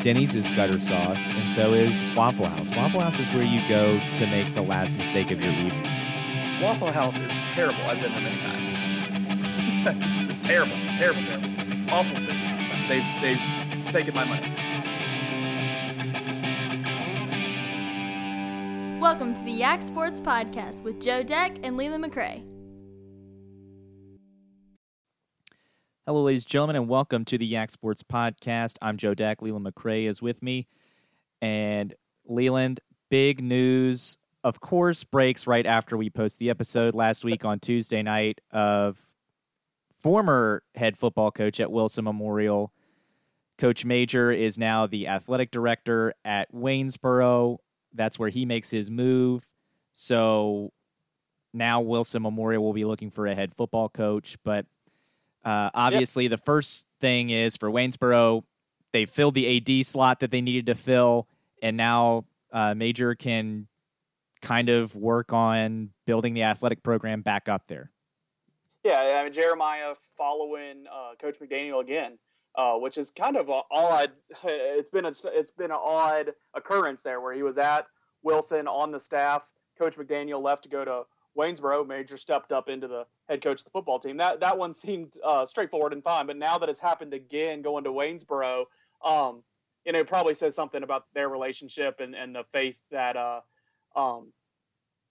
Denny's is gutter sauce, and so is Waffle House. Waffle House is where you go to make the last mistake of your evening. Waffle House is terrible. I've been there many times. it's, it's terrible, terrible, terrible. Awful food. Sometimes they've they've taken my money. Welcome to the Yak Sports Podcast with Joe Deck and Leland McRae. Hello, ladies and gentlemen, and welcome to the Yak Sports Podcast. I'm Joe Deck. Leland McRae is with me. And Leland, big news, of course, breaks right after we post the episode last week on Tuesday night of former head football coach at Wilson Memorial. Coach Major is now the athletic director at Waynesboro. That's where he makes his move. So now Wilson Memorial will be looking for a head football coach. But uh, obviously, yep. the first thing is for Waynesboro, they filled the AD slot that they needed to fill, and now uh, Major can kind of work on building the athletic program back up there. Yeah, I mean, Jeremiah following uh, Coach McDaniel again, uh, which is kind of a odd. It's been a, it's been an odd occurrence there where he was at Wilson on the staff. Coach McDaniel left to go to Waynesboro. Major stepped up into the head coach of the football team. That that one seemed uh, straightforward and fine. But now that it's happened again, going to Waynesboro, um, you know, it probably says something about their relationship and, and the faith that uh, um,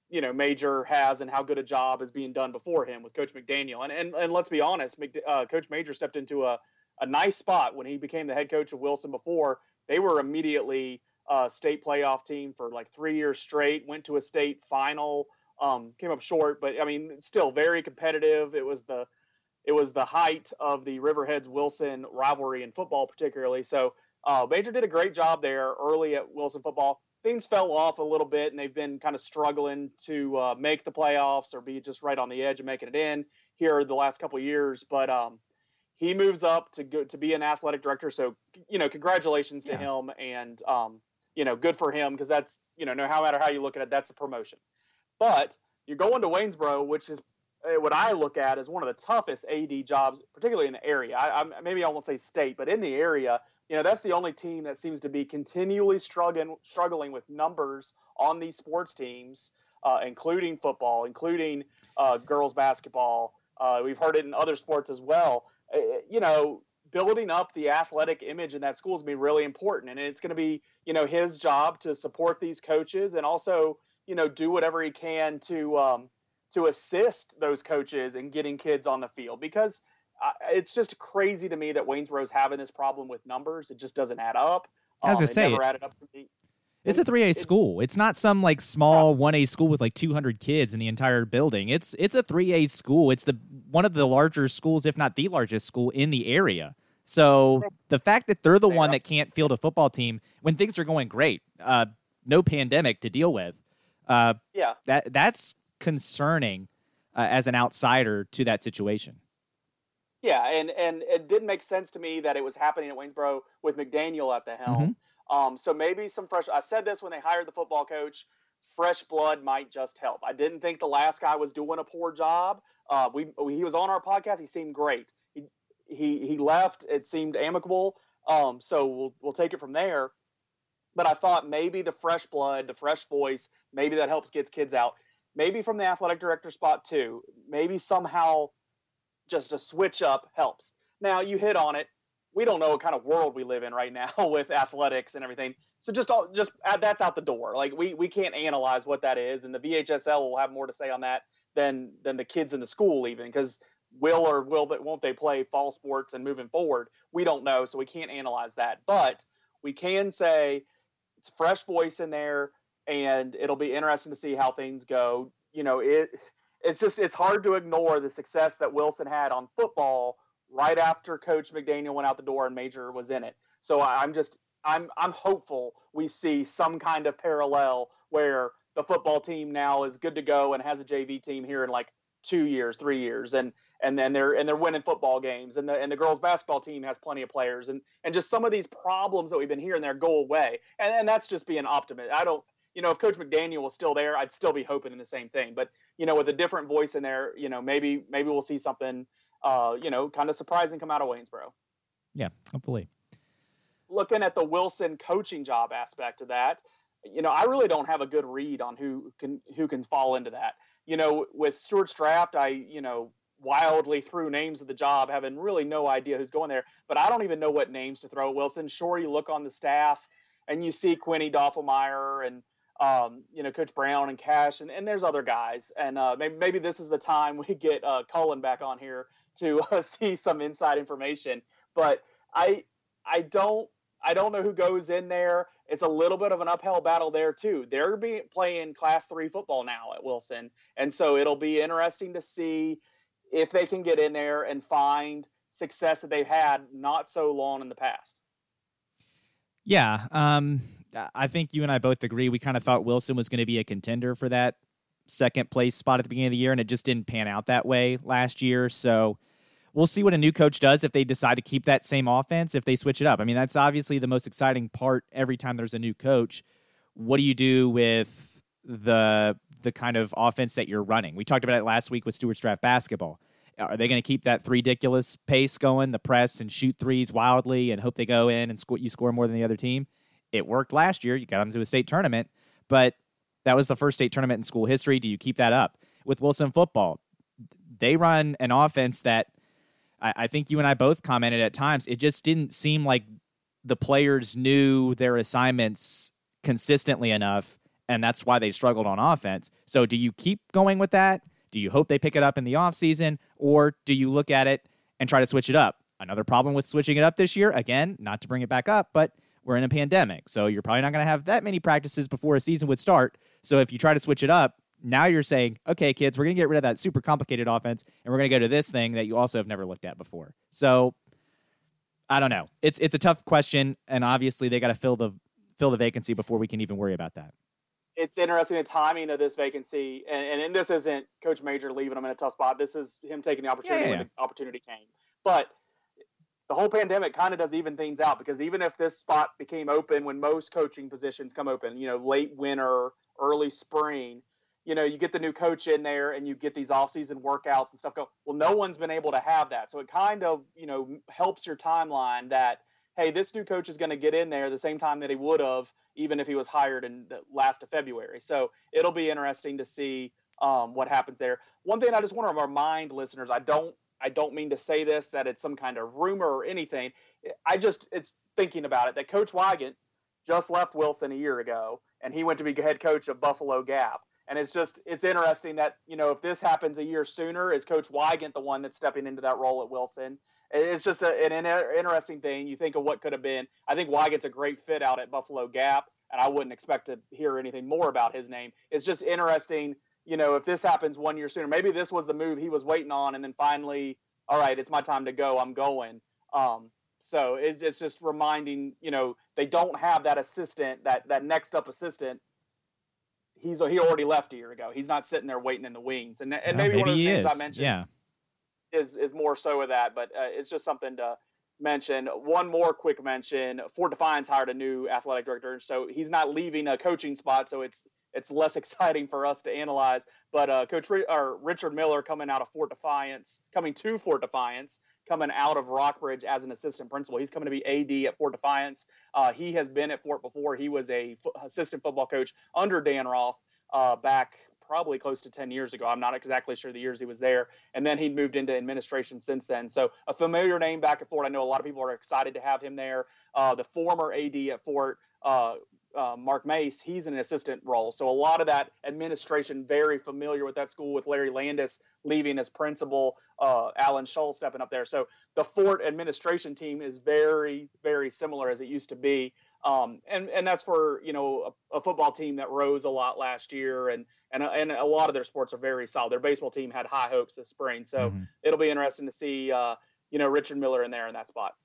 you know Major has and how good a job is being done before him with Coach McDaniel. And and, and let's be honest, uh, Coach Major stepped into a a nice spot when he became the head coach of Wilson. Before they were immediately a state playoff team for like three years straight. Went to a state final, um, came up short, but I mean, still very competitive. It was the it was the height of the Riverheads Wilson rivalry in football, particularly. So uh, Major did a great job there early at Wilson football things fell off a little bit, and they've been kind of struggling to uh, make the playoffs or be just right on the edge of making it in here the last couple years. But um, he moves up to go to be an athletic director. So you know, congratulations to yeah. him, and um, you know, good for him because that's you know, no matter how you look at it, that's a promotion. But you're going to Waynesboro, which is eh, what I look at as one of the toughest AD jobs, particularly in the area. I, I, maybe I won't say state, but in the area you know that's the only team that seems to be continually struggling struggling with numbers on these sports teams, uh, including football, including uh, girls basketball. Uh, we've heard it in other sports as well. Uh, you know, building up the athletic image in that school is going to be really important, and it's going to be you know his job to support these coaches and also you know do whatever he can to um, to assist those coaches in getting kids on the field because it's just crazy to me that Waynesboro's having this problem with numbers. It just doesn't add up. As I was gonna um, say, never added up for me. It's a 3A school. It's not some like small 1A school with like 200 kids in the entire building. It's it's a 3A school. It's the one of the larger schools if not the largest school in the area. So the fact that they're the one that can't field a football team when things are going great, uh, no pandemic to deal with. Uh, yeah. That that's concerning uh, as an outsider to that situation. Yeah, and and it didn't make sense to me that it was happening at Waynesboro with McDaniel at the helm. Mm-hmm. Um, so maybe some fresh. I said this when they hired the football coach. Fresh blood might just help. I didn't think the last guy was doing a poor job. Uh, we he was on our podcast. He seemed great. He he he left. It seemed amicable. Um, so we'll we'll take it from there. But I thought maybe the fresh blood, the fresh voice, maybe that helps get kids out. Maybe from the athletic director spot too. Maybe somehow just a switch up helps. Now you hit on it. We don't know what kind of world we live in right now with athletics and everything. So just all, just that's out the door. Like we we can't analyze what that is, and the VHSL will have more to say on that than than the kids in the school even because will or will that won't they play fall sports and moving forward we don't know so we can't analyze that but we can say it's a fresh voice in there and it'll be interesting to see how things go you know it it's just it's hard to ignore the success that Wilson had on football right after Coach McDaniel went out the door and Major was in it. So I'm just I'm I'm hopeful we see some kind of parallel where the football team now is good to go and has a JV team here in like two years, three years, and and then they're and they're winning football games, and the and the girls basketball team has plenty of players, and and just some of these problems that we've been hearing there go away, and and that's just being optimistic. I don't you know, if Coach McDaniel was still there, I'd still be hoping in the same thing. But you know, with a different voice in there, you know, maybe maybe we'll see something, uh, you know, kind of surprising come out of Waynesboro. Yeah, hopefully. looking at the Wilson coaching job aspect of that, you know, I really don't have a good read on who can who can fall into that. You know, with Stuarts Draft, I you know wildly threw names of the job, having really no idea who's going there. But I don't even know what names to throw at Wilson. Sure, you look on the staff and you see Quinny Doffelmeyer and um, you know Coach Brown and Cash, and, and there's other guys. And uh, maybe, maybe this is the time we get uh, Cullen back on here to uh, see some inside information. But I I don't I don't know who goes in there. It's a little bit of an uphill battle there too. They're being playing Class Three football now at Wilson, and so it'll be interesting to see if they can get in there and find success that they've had not so long in the past. Yeah, um, I think you and I both agree. We kind of thought Wilson was going to be a contender for that second place spot at the beginning of the year, and it just didn't pan out that way last year. So we'll see what a new coach does if they decide to keep that same offense, if they switch it up. I mean, that's obviously the most exciting part every time there's a new coach. What do you do with the the kind of offense that you're running? We talked about it last week with Stuarts Draft basketball. Are they going to keep that three ridiculous pace going, the press and shoot threes wildly, and hope they go in and score, you score more than the other team? It worked last year. You got them to a state tournament, but that was the first state tournament in school history. Do you keep that up with Wilson football? They run an offense that I, I think you and I both commented at times. It just didn't seem like the players knew their assignments consistently enough, and that's why they struggled on offense. So, do you keep going with that? Do you hope they pick it up in the offseason, or do you look at it and try to switch it up? Another problem with switching it up this year, again, not to bring it back up, but we're in a pandemic. So you're probably not going to have that many practices before a season would start. So if you try to switch it up, now you're saying, okay, kids, we're going to get rid of that super complicated offense and we're going to go to this thing that you also have never looked at before. So I don't know. It's it's a tough question, and obviously they got to fill the fill the vacancy before we can even worry about that. It's interesting the timing of this vacancy, and, and, and this isn't Coach Major leaving them in a tough spot. This is him taking the opportunity yeah, yeah. when the opportunity came. But the whole pandemic kind of does even things out because even if this spot became open when most coaching positions come open, you know, late winter, early spring, you know, you get the new coach in there and you get these off-season workouts and stuff go. Well, no one's been able to have that. So it kind of, you know, helps your timeline that hey, this new coach is going to get in there the same time that he would have even if he was hired in the last of February. So it'll be interesting to see um, what happens there. One thing I just want to remind listeners, I don't I don't mean to say this that it's some kind of rumor or anything. I just it's thinking about it that Coach Wygant just left Wilson a year ago and he went to be head coach of Buffalo Gap. And it's just it's interesting that you know if this happens a year sooner, is Coach Wygant the one that's stepping into that role at Wilson? It's just a, an, interesting thing. You think of what could have been. I think Wygant's a great fit out at Buffalo Gap, and I wouldn't expect to hear anything more about his name. It's just interesting you know, if this happens one year sooner, maybe this was the move he was waiting on, and then finally, all right, it's my time to go. I'm going. Um, so it's, it's just reminding, you know, they don't have that assistant, that that next up assistant. He's he already left a year ago. He's not sitting there waiting in the wings, and and maybe, maybe one of the things is. I mentioned, yeah. is is more so of that. But uh, it's just something to mention. One more quick mention: Fort Defiance hired a new athletic director, so he's not leaving a coaching spot. So it's it's less exciting for us to analyze. But uh, Coach or Richard Miller coming out of Fort Defiance, coming to Fort Defiance, coming out of Rockbridge as an assistant principal. He's coming to be AD at Fort Defiance. Uh, he has been at Fort before. He was a f- assistant football coach under Dan Roth uh, back probably close to 10 years ago. I'm not exactly sure the years he was there. And then he moved into administration since then. So a familiar name back at Fort. I know a lot of people are excited to have him there. Uh, the former AD at Fort, uh, uh, Mark Mace, he's in an assistant role. So a lot of that administration, very familiar with that school, with Larry Landis leaving as principal, uh, Alan Scholl stepping up there. So the Fort administration team is very, very similar as it used to be. Um, and and that's for you know a, a, football team that rose a lot last year, and and and a lot of their sports are very solid. Their baseball team had high hopes this spring, so mm-hmm. it'll be interesting to see uh, you know Richard Miller in there in that spot.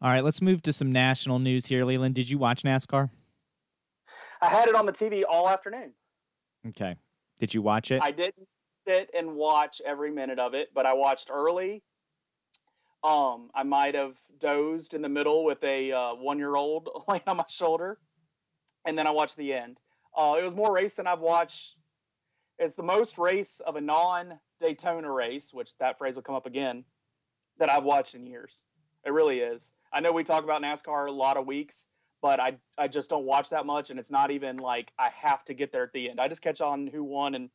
All right, let's move to some national news here. Leland, did you watch NASCAR? I had it on the TV all afternoon. Okay. Did you watch it? I didn't sit and watch every minute of it, but I watched early. Um, I might have dozed in the middle with a uh, one-year-old laying on my shoulder, and then I watched the end. Uh, it was more race than I've watched. It's the most race of a non-Daytona race, which that phrase will come up again, that I've watched in years. It really is. I know we talk about NASCAR a lot of weeks, but I I just don't watch that much, and it's not even like I have to get there at the end. I just catch on who won and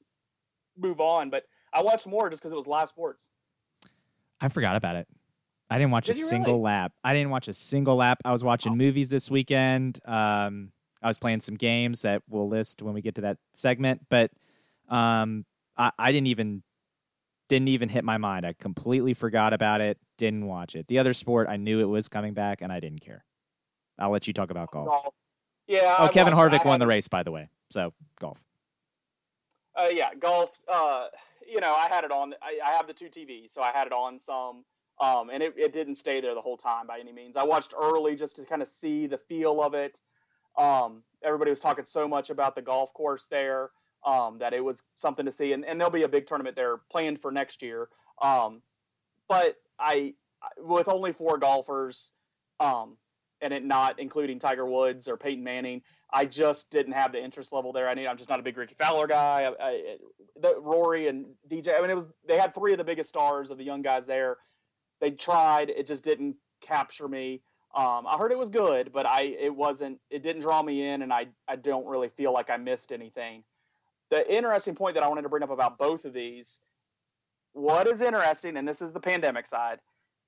move on. But I watched more just because it was live sports. I forgot about it. I didn't watch Did a single really? lap. I didn't watch a single lap. I was watching Oh. movies this weekend. Um, I was playing some games that we'll list when we get to that segment, but um, I, I didn't even didn't even hit my mind. I completely forgot about it. Didn't watch it. The other sport, I knew it was coming back, and I didn't care. I'll let you talk about golf. Golf. Yeah. Oh, I Kevin watched- Harvick won the race, by the way. So golf. Uh, yeah, golf. Uh, you know, I had it on. I, I have the two TVs, so I had it on some. Um, and it, it didn't stay there the whole time by any means. I watched early just to kind of see the feel of it. Um, everybody was talking so much about the golf course there um, that it was something to see, and, and there'll be a big tournament there planned for next year. Um, but I, with only four golfers, um, and it not including Tiger Woods or Peyton Manning, I just didn't have the interest level there. I need. I'm just not a big Rickie Fowler guy. I, I, the, Rory and DJ. I mean, it was they had three of the biggest stars of the young guys there. They tried. It just didn't capture me. Um, I heard it was good, but I it wasn't. It didn't draw me in, and I I don't really feel like I missed anything. The interesting point that I wanted to bring up about both of these, what is interesting, and this is the pandemic side,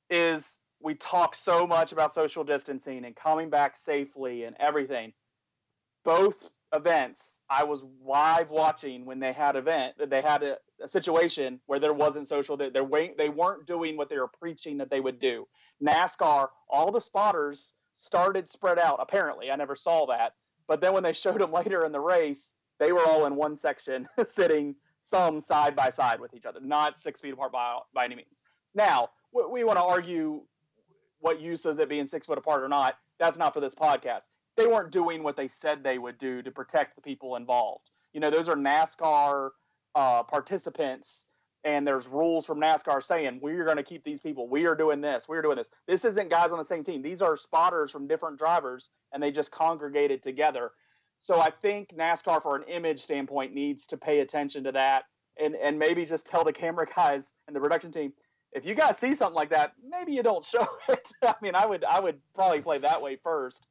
is we talk so much about social distancing and coming back safely and everything. Both events, I was live watching when they had event. They had a, a situation where there wasn't social. They they weren't doing what they were preaching that they would do. NASCAR, all the spotters started spread out. Apparently, I never saw that. But then when they showed them later in the race, they were all in one section, sitting some side by side with each other, not six feet apart by, by any means. Now, we, we want to argue what use is it being six foot apart or not. That's not for this podcast. They weren't doing what they said they would do to protect the people involved. You know, those are NASCAR uh, participants, and there's rules from NASCAR saying we're going to keep these people. We are doing this. We're doing this. This isn't guys on the same team. These are spotters from different drivers, and they just congregated together. So I think NASCAR, for an image standpoint, needs to pay attention to that, and and maybe just tell the camera guys and the production team, if you guys see something like that, maybe you don't show it. I mean, I would I would probably play that way first.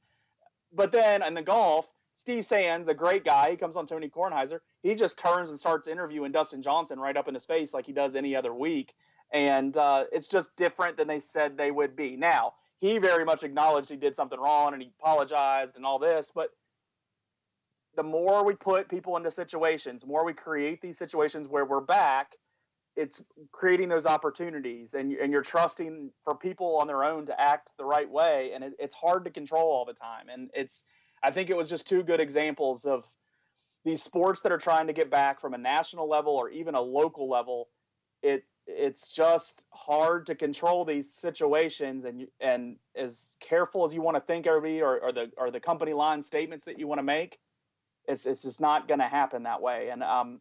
But then in the golf, Steve Sands, a great guy, he comes on Tony Kornheiser. He just turns and starts interviewing Dustin Johnson right up in his face like he does any other week, and uh, it's just different than they said they would be. Now he very much acknowledged he did something wrong and he apologized and all this, but the more we put people into situations, more we create these situations where we're back, it's creating those opportunities and, and you're trusting for people on their own to act the right way. And it, it's hard to control all the time. And it's, I think it was just two good examples of these sports that are trying to get back from a national level or even a local level. It, it's just hard to control these situations and and as careful as you want to think everybody or, or the or the company line statements that you want to make it's it's just not going to happen that way. And um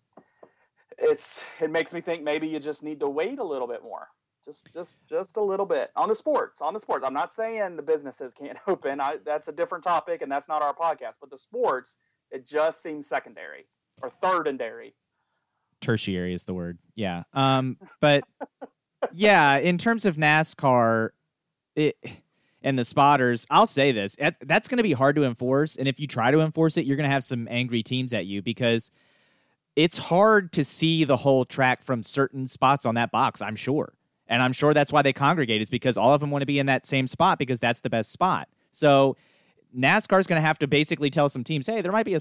it's it makes me think maybe you just need to wait a little bit more. Just just just a little bit. On the sports on the sports. I'm not saying the businesses can't open. I, that's a different topic and that's not our podcast but the sports it just seems secondary or third thirdary tertiary is the word. Yeah. Um, but yeah, in terms of NASCAR, it and the spotters, I'll say this: that's going to be hard to enforce, and if you try to enforce it, you're going to have some angry teams at you because it's hard to see the whole track from certain spots on that box. I'm sure, and I'm sure that's why they congregate is because all of them want to be in that same spot because that's the best spot. So NASCAR is going to have to basically tell some teams, hey, there might be a,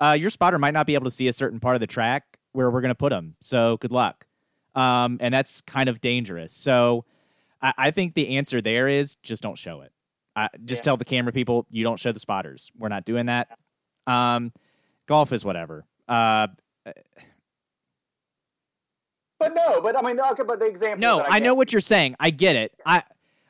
uh, your spotter might not be able to see a certain part of the track where we're going to put them. So good luck. Um, and that's kind of dangerous. So I, I think the answer there is just don't show it. I, just Yeah. tell the camera people you don't show the spotters. We're not doing that. Um, golf is whatever. Uh, but no but i mean okay but the example no, that I, know what you're saying. I get it. I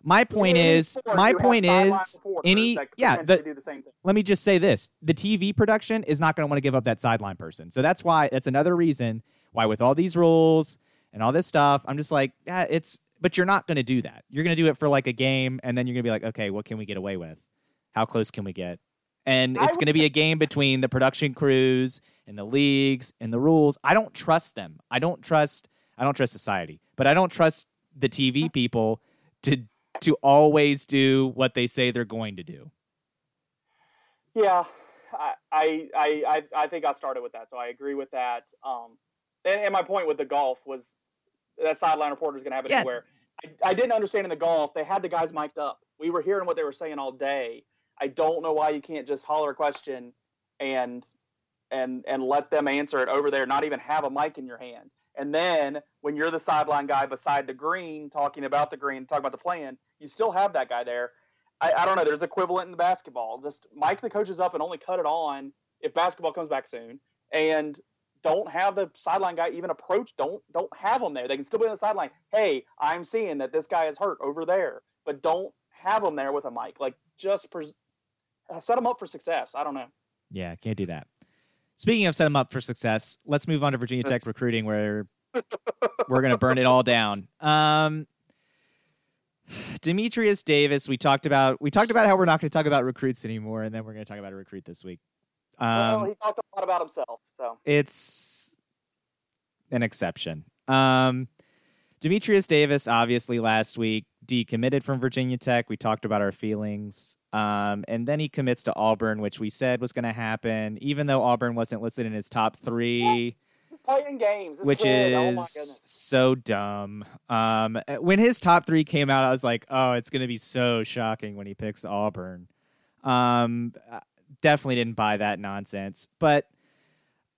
my point is my point is any yeah the, do the same thing let me just say this the tv production is not going to want to give up that sideline person so that's why that's another reason why with all these rules and all this stuff i'm just like yeah it's but you're not going to do that. You're going to do it for like a game and then you're going to be like okay what can we get away with? How close can we get? And it's going to be a game between the production crews and the leagues and the rules. I don't trust them. I don't trust i don't trust society but i don't trust the tv people to to always do what they say they're going to do. Yeah, I, I, I, I think I started with that, so I agree with that. Um, and, and my point with the golf was that sideline reporter is going to have it Yeah. anywhere. I, I didn't understand in the golf they had the guys mic'd up. We were hearing what they were saying all day. I don't know why you can't just holler a question and and and let them answer it over there. Not even have a mic in your hand. And then when you're the sideline guy beside the green, talking about the green, talking about the plan, you still have that guy there. I, I don't know. There's equivalent in the basketball. Just mic the coaches up and only cut it on if basketball comes back soon. And don't have the sideline guy even approach. Don't don't have them there. They can still be on the sideline. Hey, I'm seeing that this guy is hurt over there, but don't have them there with a mic. Like just pres- uh, set them up for success. I don't know. Yeah, can't do that. Speaking of set them up for success, let's move on to Virginia Tech recruiting, where we're going to burn it all down. Um, Demetrius Davis, we talked about. We talked about how we're not going to talk about recruits anymore, and then we're going to talk about a recruit this week. Well, Um, he talked a lot about himself, so it's an exception. Um, Demetrius Davis, obviously, last week decommitted from Virginia Tech. We talked about our feelings. Um, and then he commits to Auburn, which we said was going to happen, even though Auburn wasn't listed in his top three, he's playing games. This which kid, oh my is goodness. so dumb. Um, when his top three came out, I was like, oh, it's going to be so shocking when he picks Auburn. Um, definitely didn't buy that nonsense. But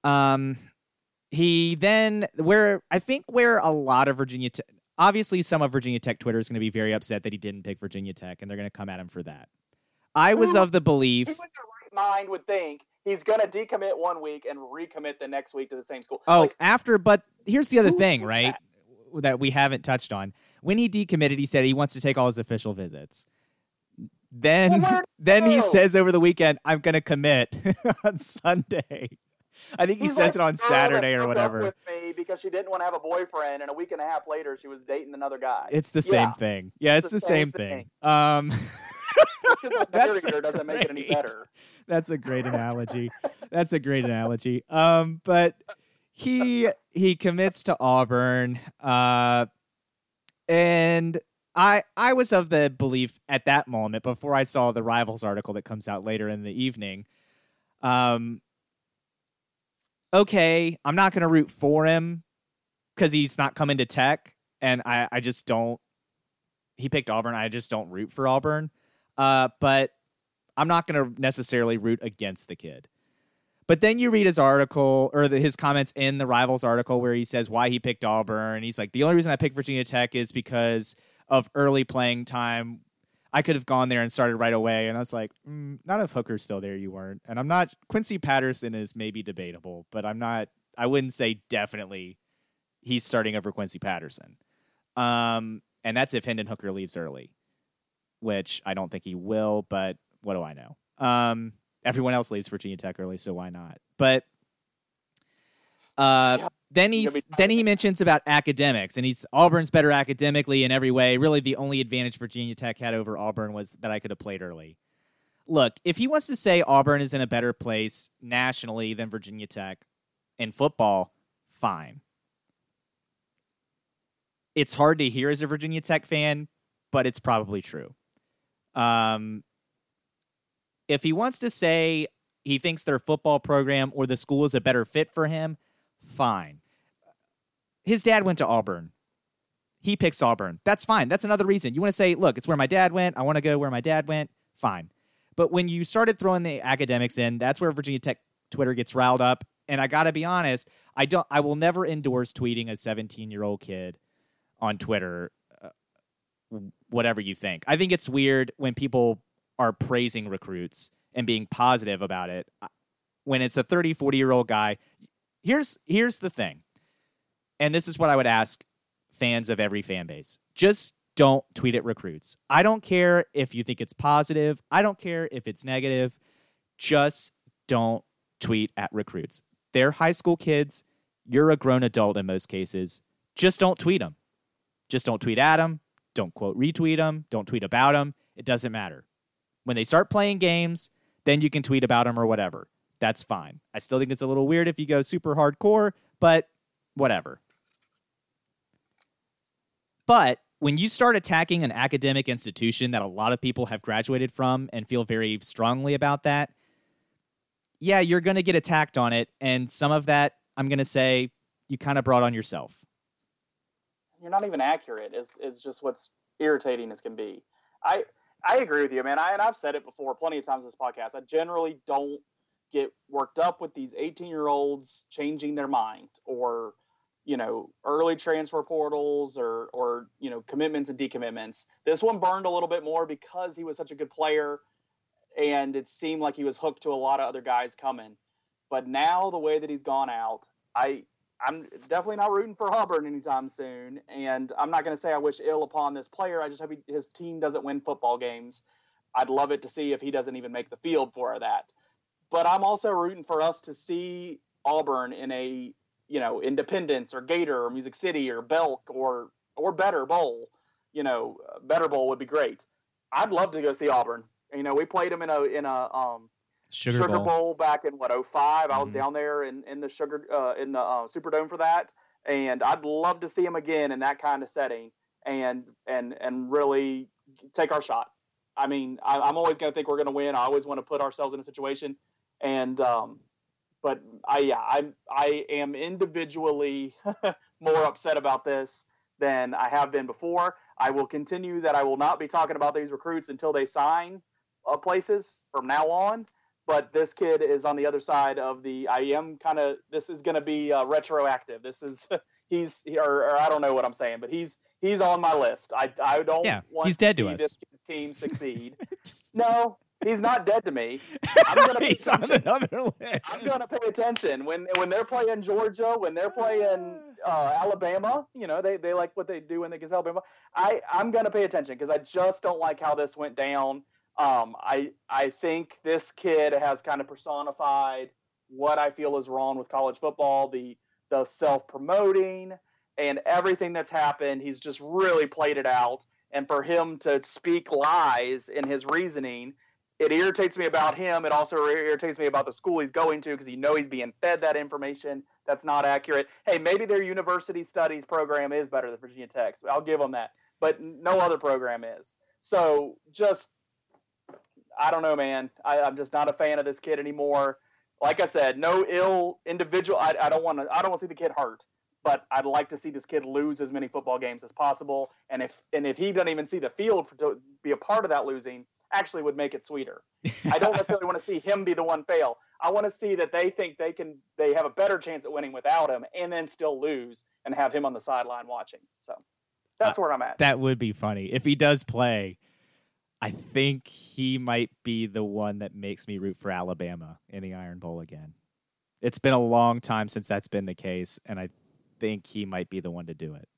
um, he then where I think where a lot of Virginia Tech, obviously some of Virginia Tech Twitter is going to be very upset that he didn't pick Virginia Tech, and they're going to come at him for that. I was of the belief. Who in their right mind would think he's going to decommit one week and recommit the next week to the same school? Oh, Like, after, but here's the other thing, right? That we haven't touched on. When he decommitted, he said he wants to take all his official visits. Then, Well, then he says over the weekend, "I'm going to commit on Sunday." I think he he's says like it on the Saturday or whatever. Because she didn't want to have a boyfriend, and a week and a half later, she was dating another guy. It's the Yeah. same thing. Yeah, it's, the, same, thing. Um, That's doesn't make it any better. That's a great analogy. That's a great analogy. Um, but he he commits to Auburn, uh, and I I was of the belief at that moment before I saw the rivals article that comes out later in the evening. Um, okay, I'm not going to root for him because he's not coming to Tech, and I I just don't. He picked Auburn. I just don't root for Auburn. Uh, but I'm not going to necessarily root against the kid. But then you read his article or the, his comments in the Rivals article where he says why he picked Auburn. He's like, the only reason I picked Virginia Tech is because of early playing time. I could have gone there and started right away. And I was like, mm, not if Hooker's still there, you weren't. And I'm not, Quincy Patterson is maybe debatable, but I'm not, I wouldn't say definitely he's starting over Quincy Patterson. Um, and that's if Hendon Hooker leaves early, which I don't think he will, but what do I know? Um, everyone else leaves Virginia Tech early, so why not? But uh, Yeah. then he's then he mentions about academics, and he's Auburn's better academically in every way. Really, the only advantage Virginia Tech had over Auburn was that I could have played early. Look, if he wants to say Auburn is in a better place nationally than Virginia Tech in football, fine. It's hard to hear as a Virginia Tech fan, but it's probably true. Um, if he wants to say he thinks their football program or the school is a better fit for him, fine. His dad went to Auburn. He picks Auburn. That's fine. That's another reason. You want to say, look, it's where my dad went. I want to go where my dad went. Fine. But when you started throwing the academics in, that's where Virginia Tech Twitter gets riled up. And I got to be honest, I don't. I will never endorse tweeting a 17 year old kid on Twitter, uh, whatever you think. I think it's weird when people are praising recruits and being positive about it. When it's a 30, 40 year old guy, here's here's the thing. And this is what I would ask fans of every fan base. Just don't tweet at recruits. I don't care if you think it's positive. I don't care if it's negative. Just don't tweet at recruits. They're high school kids. You're a grown adult in most cases. Just don't tweet them. Just don't tweet at them. Don't quote retweet them. Don't tweet about them. It doesn't matter. When they start playing games, then you can tweet about them or whatever. That's fine. I still think it's a little weird if you go super hardcore, but whatever. But when you start attacking an academic institution that a lot of people have graduated from and feel very strongly about that, yeah, you're going to get attacked on it. And some of that, I'm going to say, you kind of brought on yourself. You're not even accurate. Is is just what's irritating as can be. I I agree with you, man. I and I've said it before plenty of times in this podcast. I generally don't get worked up with these 18 year olds changing their mind or you know early transfer portals or or you know commitments and decommitments. This one burned a little bit more because he was such a good player, and it seemed like he was hooked to a lot of other guys coming. But now the way that he's gone out, I I'm definitely not rooting for Auburn anytime soon, and I'm not going to say I wish ill upon this player. I just hope he, his team doesn't win football games. I'd love it to see if he doesn't even make the field for that. But I'm also rooting for us to see Auburn in a you know, Independence or Gator or Music City or Belk or or better bowl. You know, better bowl would be great. I'd love to go see Auburn. You know, we played them in a in a um, Sugar, Sugar Bowl. bowl. back in what 05. I was Mhm. down there in in the Sugar uh, in the uh, Superdome for that, and I'd love to see them again in that kind of setting and and and really take our shot. I mean, I, I'm always going to think we're going to win. I always want to put ourselves in a situation, and um, but I yeah I'm I am individually more upset about this than I have been before. I will continue that I will not be talking about these recruits until they sign uh, places from now on. But this kid is on the other side of the. I am kind of. This is going to be uh, retroactive. This is he's or, or I don't know what I'm saying, but he's he's on my list. I I don't Yeah, want he's dead to to us. this kid's team succeed. Just- no, he's not dead to me. I'm gonna pay He's on attention. I'm going to pay attention when when they're playing Georgia, when they're playing uh, Alabama. You know, they, they like what they do when they against Alabama. I I'm going to pay attention because I just don't like how this went down. Um, I I think this kid has kind of personified what I feel is wrong with college football. The the self promoting and everything that's happened. He's just really played it out. And for him to speak lies in his reasoning it irritates me about him. It also irritates me about the school he's going to because you know he's being fed that information that's not accurate. Hey, maybe their university studies program is better than Virginia Tech's. I'll give them that, but no other program is. So just, I don't know, man. I, I'm just not a fan of this kid anymore. Like I said, no ill individual. I, I don't want to. I don't want to see the kid hurt, but I'd like to see this kid lose as many football games as possible. And if and if he doesn't even see the field for, to be a part of that losing, actually would make it sweeter. I don't necessarily want to see him be the one fail. I want to see that they think they can they have a better chance at winning without him and then still lose and have him on the sideline watching. So that's uh, where I'm at. That would be funny. If he does play, I think he might be the one that makes me root for Alabama in the Iron Bowl again. It's been a long time since that's been the case, and I think he might be the one to do it.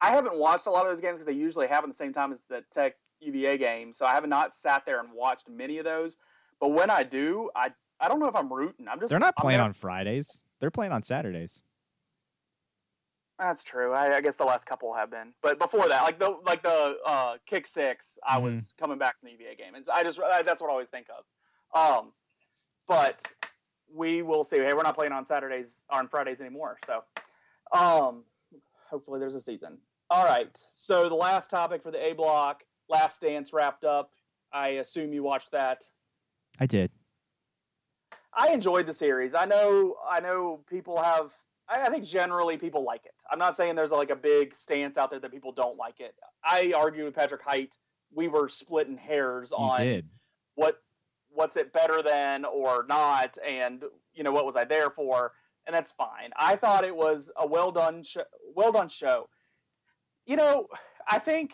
I haven't watched a lot of those games because they usually happen the same time as the Tech UVA game. So I have not sat there and watched many of those. But when I do, I I don't know if I'm rooting. I'm just They're not playing on Fridays. They're playing on Saturdays. That's true. I, I guess the last couple have been, but before that, like the like the uh, kick six, I Mhm. was coming back from the UVA game, and I just I, that's what I always think of. Um, but we will see. Hey, we're not playing on Saturdays or on Fridays anymore, so um, hopefully there's a season. All right. So the last topic for the A block, Last Dance wrapped up. I assume you watched that. I did. I enjoyed the series. I know I know people have I, I think generally people like it. I'm not saying there's like a big stance out there that people don't like it. I argued with Patrick Height. We were splitting hairs You on did. what what's it better than or not and you know what was I there for and that's fine. I thought it was a well done sh- well done show. You know, I think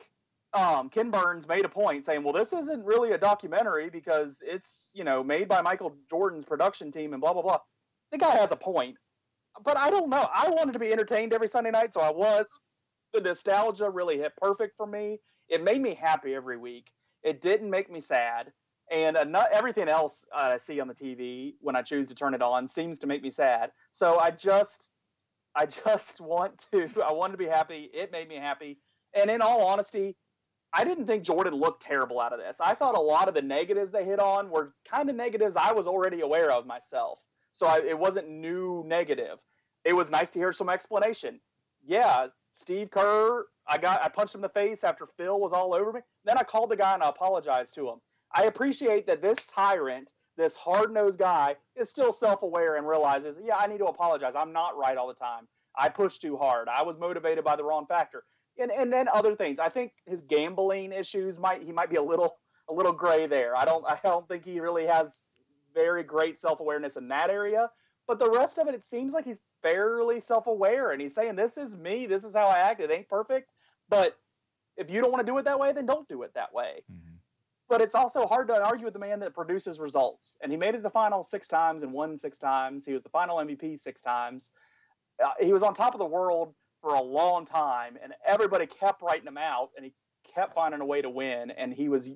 um, Ken Burns made a point saying, "Well, this isn't really a documentary because it's you know made by Michael Jordan's production team and blah blah blah." The guy has a point, but I don't know. I wanted to be entertained every Sunday night, so I was. The nostalgia really hit perfect for me. It made me happy every week. It didn't make me sad, and uh, everything else uh, I see on the TV when I choose to turn it on seems to make me sad. So I just, I just want to. I wanted to be happy. It made me happy. And in all honesty, I didn't think Jordan looked terrible out of this. I thought a lot of the negatives they hit on were kind of negatives I was already aware of myself. So I, it wasn't new negative. It was nice to hear some explanation. Yeah, Steve Kerr I got I punched him in the face after Phil was all over me. Then I called the guy and I apologized to him. I appreciate that this tyrant, this hard nosed guy, is still self aware and realizes, yeah, I need to apologize. I'm not right all the time. I pushed too hard. I was motivated by the wrong factor. And and then other things. I think his gambling issues might he might be a little a little gray there. I don't I don't think he really has very great self awareness in that area. But the rest of it, it seems like he's fairly self aware and he's saying, This is me, this is how I act. It ain't perfect. But if you don't want to do it that way, then don't do it that way. Mm-hmm. But it's also hard to argue with the man that produces results. And he made it to the final six times and won six times. He was the final MVP six times. Uh, he was on top of the world for a long time, and everybody kept writing him out, and he kept finding a way to win. And he was,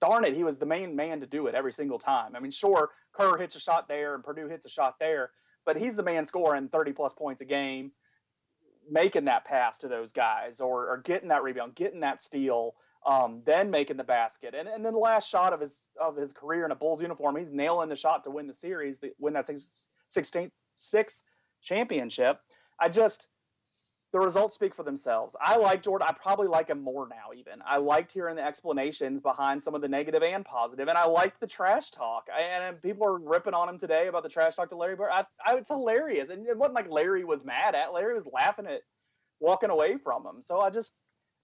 darn it, he was the main man to do it every single time. I mean, sure, Kerr hits a shot there, and Purdue hits a shot there, but he's the man scoring 30 plus points a game making that pass to those guys or, or getting that rebound, getting that steal, um, then making the basket. And, and then the last shot of his of his career in a Bulls uniform, he's nailing the shot to win the series, win that 16th, sixth championship. I just the results speak for themselves. I like Jordan. I probably like him more now. Even I liked hearing the explanations behind some of the negative and positive, and I liked the trash talk. And people are ripping on him today about the trash talk to Larry Bird. I, I, it's hilarious, and it wasn't like Larry was mad at. Larry was laughing at walking away from him. So I just,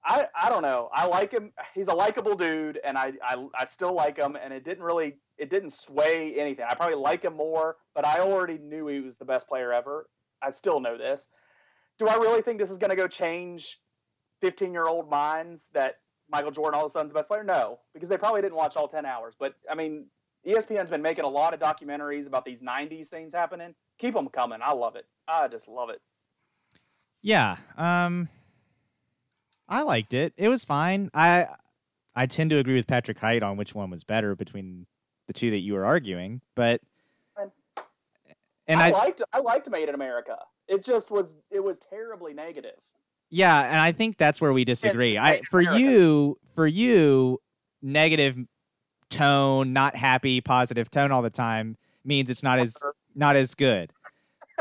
I, I don't know. I like him. He's a likable dude, and I, I, I still like him. And it didn't really, it didn't sway anything. I probably like him more, but I already knew he was the best player ever. I still know this do I really think this is going to go change 15 year old minds that Michael Jordan all of a sudden is the best player? No, because they probably didn't watch all 10 hours. But I mean, ESPN's been making a lot of documentaries about these 90s things happening. Keep them coming. I love it. I just love it. Yeah. Um, I liked it. It was fine. I I tend to agree with Patrick Height on which one was better between the two that you were arguing, but and I, I liked I liked Made in America. It just was it was terribly negative. Yeah, and I think that's where we disagree. I for you for you negative tone, not happy, positive tone all the time means it's not as not as good.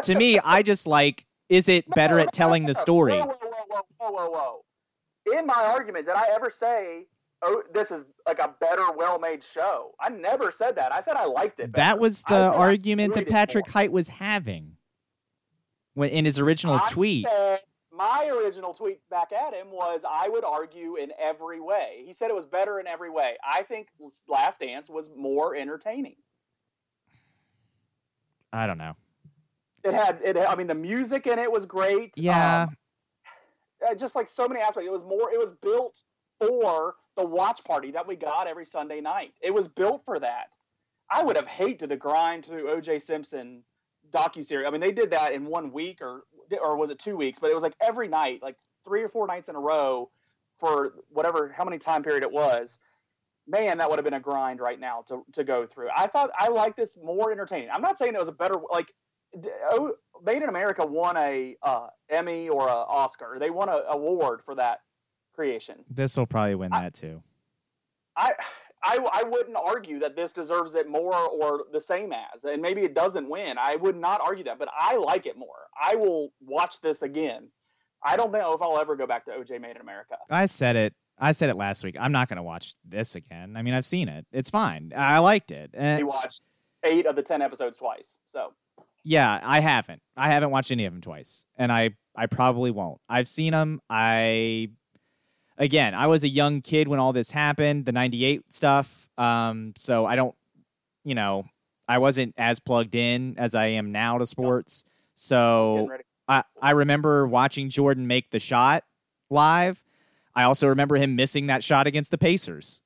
to me, I just like is it better at telling the story? Whoa, whoa, whoa, whoa, whoa, In my argument, did I ever say oh, this is like a better, well-made show. I never said that. I said I liked it. Better. That was the argument that Patrick Height was having when in his original I tweet. my original tweet back at him was I would argue in every way. He said it was better in every way. I think Last Dance was more entertaining. I don't know. It had it. I mean, the music in it was great. Yeah. Um, uh, just like so many aspects, it was more. It was built for the watch party that we got every Sunday night. It was built for that. I would have hated to grind through O.J. Simpson docu series. I mean, they did that in one week or or was it two weeks? But it was like every night, like three or four nights in a row for whatever how many time period it was. Man, that would have been a grind right now to to go through. I thought I liked this more entertaining. I'm not saying it was a better like. Oh, Made in America won a uh, Emmy or a Oscar. They won an award for that creation. This will probably win I, that too. I I, I wouldn't argue that this deserves it more or the same as, and maybe it doesn't win. I would not argue that, but I like it more. I will watch this again. I don't know if I'll ever go back to OJ Made in America. I said it. I said it last week. I'm not going to watch this again. I mean, I've seen it. It's fine. I liked it. And we watched eight of the ten episodes twice. So yeah, I haven't. I haven't watched any of them twice, and I I probably won't. I've seen them. I again, I was a young kid when all this happened, the 98 stuff. Um, so I don't, you know, I wasn't as plugged in as I am now to sports. So I, I remember watching Jordan make the shot live. I also remember him missing that shot against the Pacers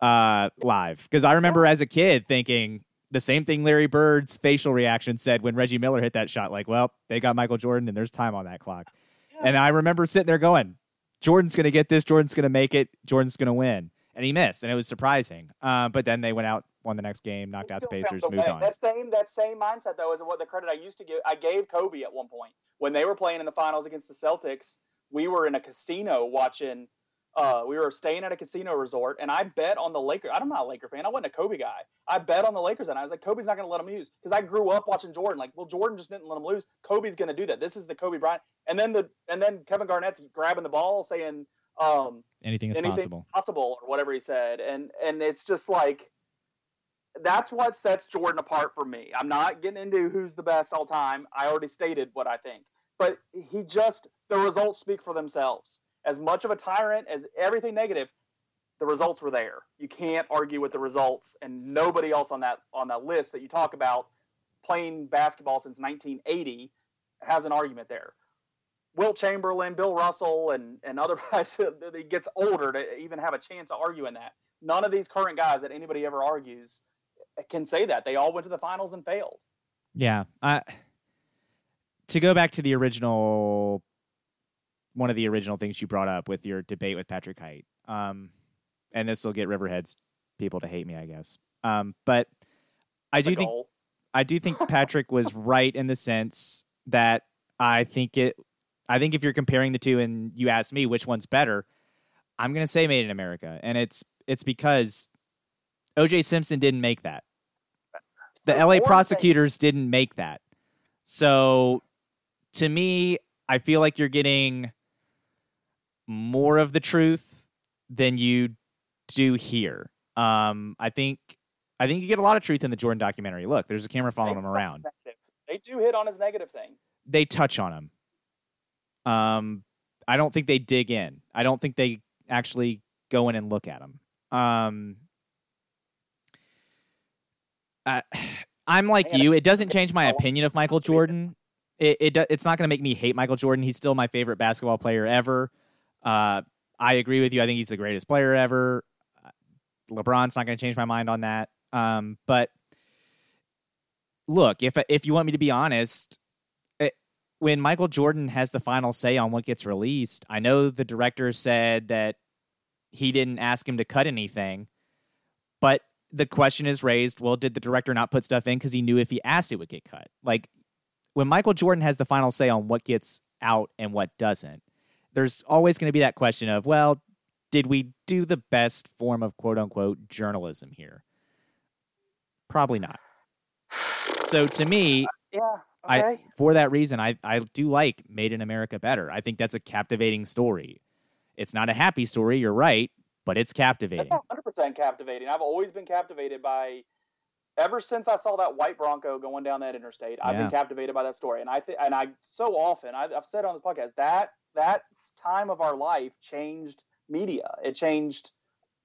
uh, live because I remember as a kid thinking the same thing Larry Bird's facial reaction said when Reggie Miller hit that shot. Like, well, they got Michael Jordan and there's time on that clock. And I remember sitting there going, Jordan's going to get this. Jordan's going to make it. Jordan's going to win. And he missed, and it was surprising. Uh, but then they went out, won the next game, knocked out the Pacers, moved on. That same that same mindset though is what the credit I used to give. I gave Kobe at one point when they were playing in the finals against the Celtics. We were in a casino watching uh, we were staying at a casino resort, and I bet on the Lakers. I'm not a Laker fan. I wasn't a Kobe guy. I bet on the Lakers, and I was like, Kobe's not going to let them lose because I grew up watching Jordan. Like, well, Jordan just didn't let them lose. Kobe's going to do that. This is the Kobe Bryant. And then the and then Kevin Garnett's grabbing the ball, saying um, anything is anything possible, possible, or whatever he said. And and it's just like that's what sets Jordan apart for me. I'm not getting into who's the best all time. I already stated what I think, but he just the results speak for themselves as much of a tyrant as everything negative, the results were there. You can't argue with the results, and nobody else on that on that list that you talk about playing basketball since 1980 has an argument there. Wilt Chamberlain, Bill Russell, and and other guys that gets older to even have a chance of arguing that. None of these current guys that anybody ever argues can say that. They all went to the finals and failed. Yeah, I to go back to the original one of the original things you brought up with your debate with Patrick Height. Um, and this will get Riverheads people to hate me, I guess. Um, but I do think I do think Patrick was right in the sense that I think it. I think if you're comparing the two, and you ask me which one's better, I'm going to say Made in America, and it's it's because O.J. Simpson didn't make that. The L.A. prosecutors didn't make that. So, to me, I feel like you're getting more of the truth than you do here. Um, I think I think you get a lot of truth in the Jordan documentary. Look, there's a camera following him around. They do hit on his negative things. They touch on him. Um, I don't think they dig in. I don't think they actually go in and look at him. Um, I, I'm like you. It doesn't change my opinion of Michael Jordan. It, it it's not going to make me hate Michael Jordan. He's still my favorite basketball player ever. Uh, I agree with you. I think he's the greatest player ever. LeBron's not going to change my mind on that. Um, but look, if if you want me to be honest, it, eh, when Michael Jordan has the final say on what gets released, I know the director said that he didn't ask him to cut anything, but the question is raised: Well, did the director not put stuff in because he knew if he asked it would get cut? Like when Michael Jordan has the final say on what gets out and what doesn't, there's always going to be that question of, well, did we do the best form of quote unquote journalism here? Probably not. So to me, yeah, okay. I for that reason, I I do like Made in America better. I think that's a captivating story. It's not a happy story, you're right, but it's captivating. Hundred percent captivating. I've always been captivated by. Ever since I saw that white Bronco going down that interstate, I've yeah. been captivated by that story, and I think, and I so often I've, I've said on this podcast that that time of our life changed media. It changed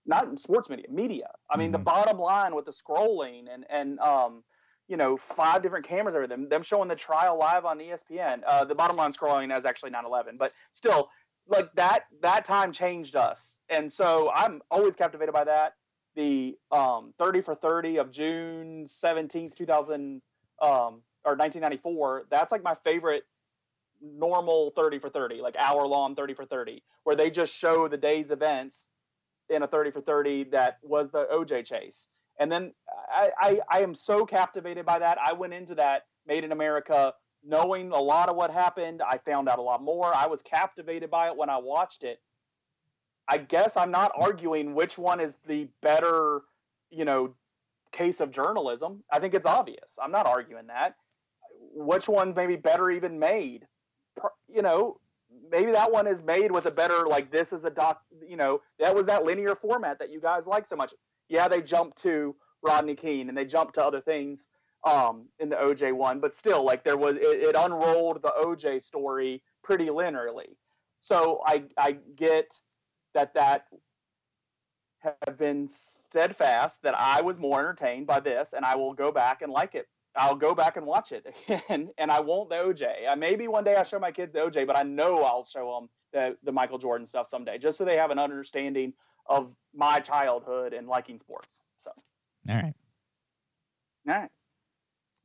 not sports media, media. I mean, mm-hmm. the bottom line with the scrolling and and um, you know, five different cameras over them, them showing the trial live on ESPN. Uh, the bottom line scrolling is actually 9/11, but still, like that that time changed us, and so I'm always captivated by that. The um, 30 for 30 of June 17th, 2000 um, or 1994. That's like my favorite normal 30 for 30, like hour long 30 for 30, where they just show the day's events in a 30 for 30 that was the OJ chase. And then I, I, I am so captivated by that. I went into that Made in America knowing a lot of what happened. I found out a lot more. I was captivated by it when I watched it. I guess I'm not arguing which one is the better, you know, case of journalism. I think it's obvious. I'm not arguing that. Which one's maybe better even made? You know, maybe that one is made with a better like this is a doc. You know, that was that linear format that you guys like so much. Yeah, they jumped to Rodney King and they jumped to other things um, in the OJ one, but still, like there was it, it unrolled the OJ story pretty linearly. So I I get that that have been steadfast that I was more entertained by this, and I will go back and like it I'll go back and watch it again, and I won't the OJ. I, maybe one day I show my kids the OJ, but I know I'll show them the the Michael Jordan stuff someday, just so they have an understanding of my childhood and liking sports. So, all right, all right.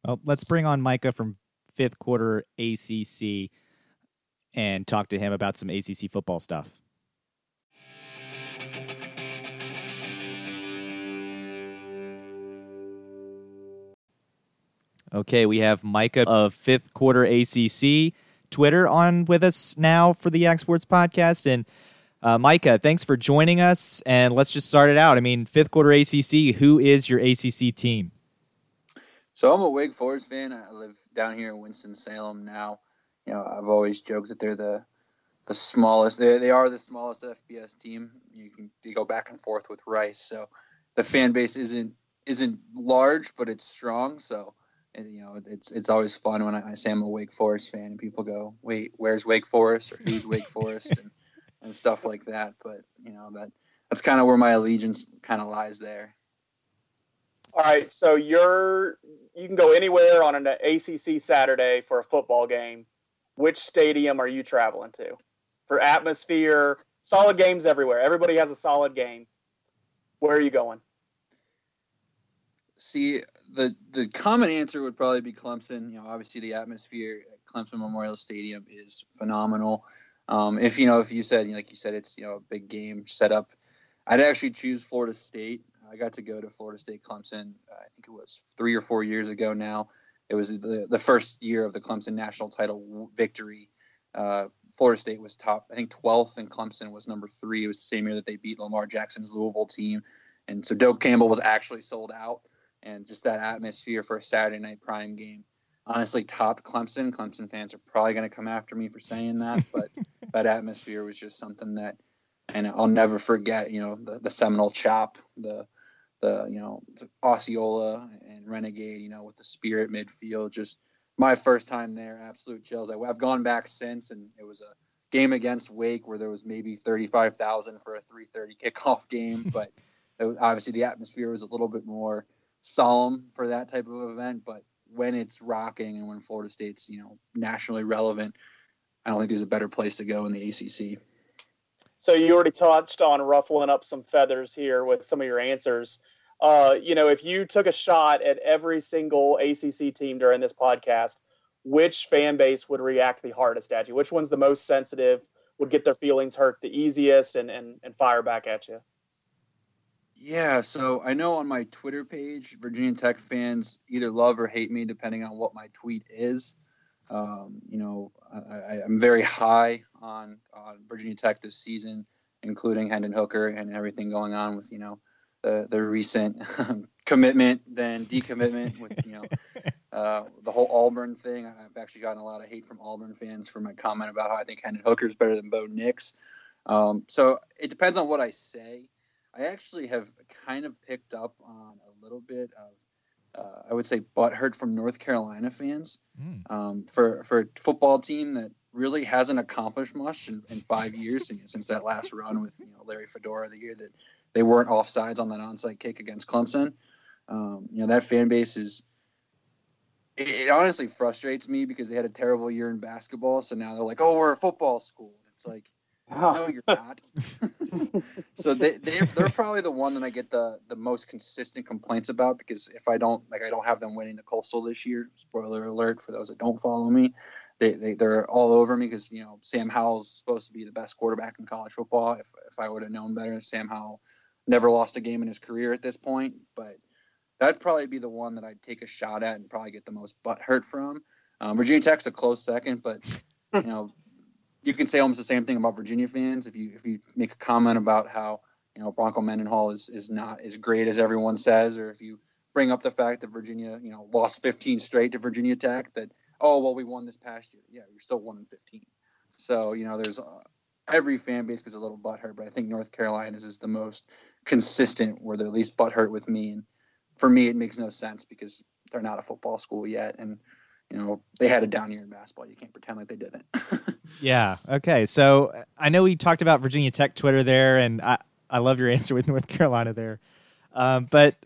Well, let's bring on Micah from fifth quarter ACC and talk to him about some ACC football stuff. Okay, we have Micah of Fifth Quarter ACC Twitter on with us now for the Yak Sports Podcast, and Uh, Micah, thanks for joining us, and let's just start it out. I mean, fifth quarter ACC. Who is your ACC team? So I'm a Wake Forest fan. I live down here in Winston Salem now. You know, I've always joked that they're the the smallest. They, they are the smallest FBS team. You can you go back and forth with Rice, so the fan base isn't isn't large, but it's strong. So and, you know, it's it's always fun when I, I, say I'm a Wake Forest fan and people go, "Wait, where's Wake Forest?" or "Who's Wake Forest?" and and stuff like that. But you know that that's kind of where my allegiance kind of lies there. All right, so you're you can go anywhere on an ACC Saturday for a football game. Which stadium are you traveling to for atmosphere? Solid games everywhere. Everybody has a solid game. Where are you going? See, the the common answer would probably be Clemson. You know, obviously the atmosphere at Clemson Memorial Stadium is phenomenal. Um, if you know, if you said, like you said, it's you know a big game setup. I'd actually choose Florida State. I got to go to Florida State Clemson. Uh, I think it was three or four years ago now. It was the the first year of the Clemson national title victory. Uh, Florida State was top, I think 12th, and Clemson was number three. It was the same year that they beat Lamar Jackson's Louisville team, and so Doak Campbell was actually sold out. And just that atmosphere for a Saturday night prime game honestly topped Clemson. Clemson fans are probably going to come after me for saying that, but that atmosphere was just something that, and I'll never forget. You know, the, the Seminole chop, the the you know the Osceola and Renegade. You know, with the spirit midfield. Just my first time there, absolute chills. I, I've gone back since, and it was a game against Wake where there was maybe thirty five thousand for a three thirty kickoff game, but was, obviously the atmosphere was a little bit more solemn for that type of event, but when it's rocking and when Florida State's you know nationally relevant, I don't think there's a better place to go in the ACC. So you already touched on ruffling up some feathers here with some of your answers. Uh, you know, if you took a shot at every single ACC team during this podcast, which fan base would react the hardest at you? Which one's the most sensitive? Would get their feelings hurt the easiest and and, and fire back at you? Yeah, so I know on my Twitter page, Virginia Tech fans either love or hate me depending on what my tweet is. Um, you know, I, am very high on on Virginia Tech this season, including Hendon Hooker and everything going on with you know the the recent commitment then decommitment with you know uh, the whole Auburn thing. I've actually gotten a lot of hate from Auburn fans for my comment about how I think Hendon Hooker is better than Bo Nix. Um, so it depends on what I say. I actually have kind of picked up on a little bit of, uh, I would say, butthurt from North Carolina fans mm. um, for for a football team that really hasn't accomplished much in, in five years since that last run with you know Larry Fedora the year that they weren't offsides on that onside kick against Clemson. Um, you know that fan base is. It, it honestly frustrates me because they had a terrible year in basketball, so now they're like, "Oh, we're a football school." It's like no, you're not. so they, they they're probably the one that I get the the most consistent complaints about because if I don't like I don't have them winning the Coastal this year. Spoiler alert for those that don't follow me. They, they they're all over me because you know Sam Howell's supposed to be the best quarterback in college football. If if I would have known better, Sam Howell never lost a game in his career at this point. But that'd probably be the one that I'd take a shot at and probably get the most butt hurt from. Um, Virginia Tech's a close second, but you know you can say almost the same thing about Virginia fans. If you if you make a comment about how you know Bronco Mendenhall is is not as great as everyone says, or if you bring up the fact that Virginia you know lost 15 straight to Virginia Tech, that oh well we won this past year. Yeah, you're still one in 15. So you know there's uh, every fan base gets a little butthurt, but I think North Carolina's is the most consistent where they're least butthurt with me. And for me, it makes no sense because they're not a football school yet, and you know they had a down year in basketball. You can't pretend like they didn't. Yeah. Okay. So I know we talked about Virginia Tech Twitter there, and I, I love your answer with North Carolina there. Um, but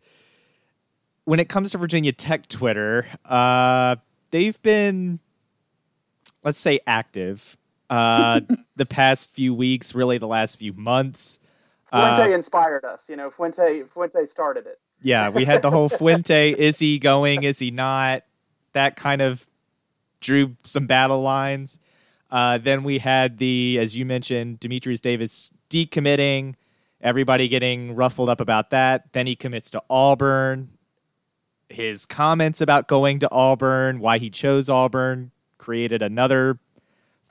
when it comes to Virginia Tech Twitter, uh, they've been, let's say, active uh, the past few weeks, really the last few months. Fuente uh, inspired us. You know, Fuente Fuente started it. Yeah, we had the whole Fuente. is he going? Is he not? That kind of drew some battle lines. Uh, then we had the, as you mentioned, Demetrius Davis decommitting, everybody getting ruffled up about that. Then he commits to Auburn. His comments about going to Auburn, why he chose Auburn, created another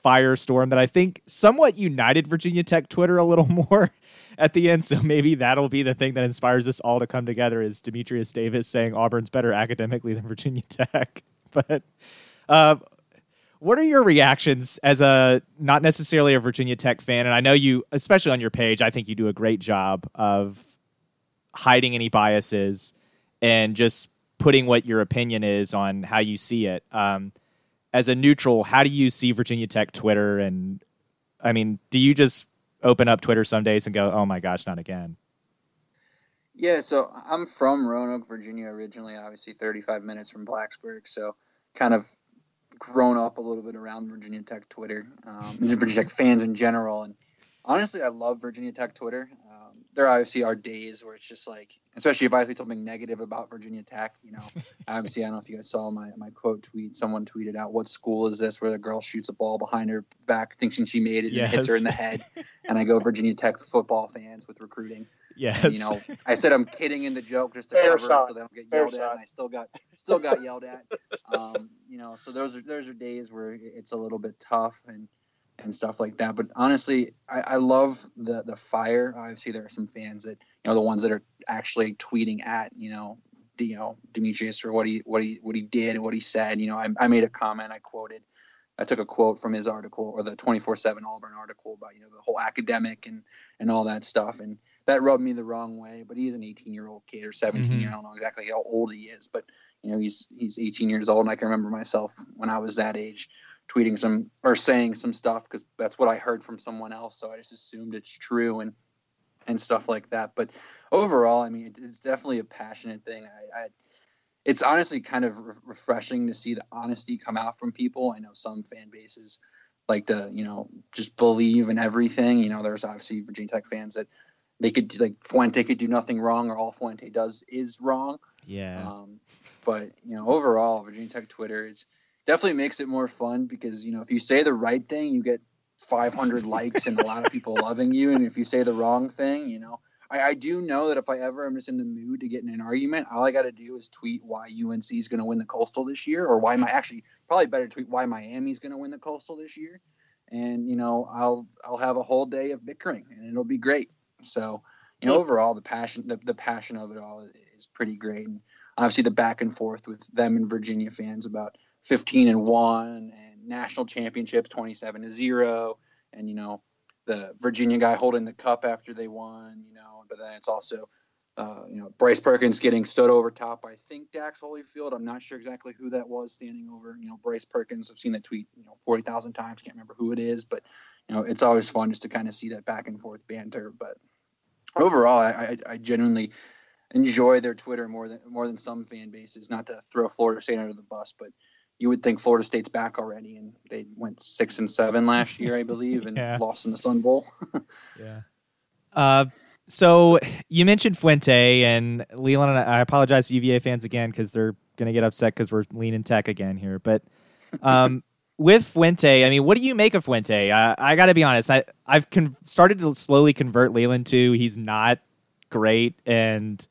firestorm that I think somewhat united Virginia Tech Twitter a little more at the end. So maybe that'll be the thing that inspires us all to come together is Demetrius Davis saying Auburn's better academically than Virginia Tech. But uh, what are your reactions as a not necessarily a Virginia Tech fan? And I know you, especially on your page, I think you do a great job of hiding any biases and just putting what your opinion is on how you see it. Um, as a neutral, how do you see Virginia Tech Twitter? And I mean, do you just open up Twitter some days and go, "Oh my gosh, not again"? Yeah, so I'm from Roanoke, Virginia originally, obviously 35 minutes from Blacksburg, so kind of grown up a little bit around Virginia Tech Twitter, um, Virginia Tech fans in general, and honestly, I love Virginia Tech Twitter. Um, there obviously are days where it's just like, especially if I say something negative about Virginia Tech, you know, obviously, I don't know if you guys saw my, my quote tweet. Someone tweeted out, What school is this where the girl shoots a ball behind her back, thinking she made it, yes. and hits her in the head? and I go, Virginia Tech football fans with recruiting. Yes. And, you know, I said I'm kidding in the joke just to Fair cover shot. so they don't get Fair yelled shot. at. And I still got still got yelled at. Um, you know, so those are those are days where it's a little bit tough and and stuff like that. But honestly, I, I love the the fire. Obviously, there are some fans that you know the ones that are actually tweeting at you know you know Demetrius for what he what he what he did and what he said. You know, I, I made a comment. I quoted. I took a quote from his article or the 24/7 Auburn article about you know the whole academic and and all that stuff and that rubbed me the wrong way. But he's an 18 year old kid or 17 mm-hmm. year. I don't know exactly how old he is, but you know he's he's 18 years old, and I can remember myself when I was that age tweeting some or saying some stuff because that's what I heard from someone else. So I just assumed it's true and and stuff like that. But overall, I mean, it's definitely a passionate thing. I, I it's honestly kind of re- refreshing to see the honesty come out from people. I know some fan bases like to, you know, just believe in everything. You know, there's obviously Virginia Tech fans that they could like Fuente could do nothing wrong, or all Fuente does is wrong. Yeah. Um, but you know, overall, Virginia Tech Twitter is definitely makes it more fun because you know if you say the right thing, you get 500 likes and a lot of people loving you, and if you say the wrong thing, you know. I, I do know that if I ever am just in the mood to get in an argument, all I got to do is tweet why UNC is going to win the Coastal this year, or why my actually probably better tweet why Miami's going to win the Coastal this year, and you know I'll I'll have a whole day of bickering and it'll be great. So, you know, overall, the passion, the, the passion of it all is, is pretty great. And obviously, the back and forth with them and Virginia fans about 15 and one and national championships 27 to zero, and you know, the Virginia guy holding the cup after they won. You know, but then it's also uh, you know, Bryce Perkins getting stood over top. I think Dax Hollifield. I'm not sure exactly who that was standing over. You know, Bryce Perkins. I've seen that tweet. You know, forty thousand times. Can't remember who it is, but you know, it's always fun just to kind of see that back and forth banter. But overall, I, I, I genuinely enjoy their Twitter more than more than some fan bases. Not to throw Florida State under the bus, but you would think Florida State's back already, and they went six and seven last year, I believe, and yeah. lost in the Sun Bowl. yeah. Uh, so you mentioned Fuente and Leland. And I apologize to UVA fans again because they're going to get upset because we're leaning tech again here. But um, with Fuente, I mean, what do you make of Fuente? Uh, I got to be honest. I I've con- started to slowly convert Leland to he's not great, and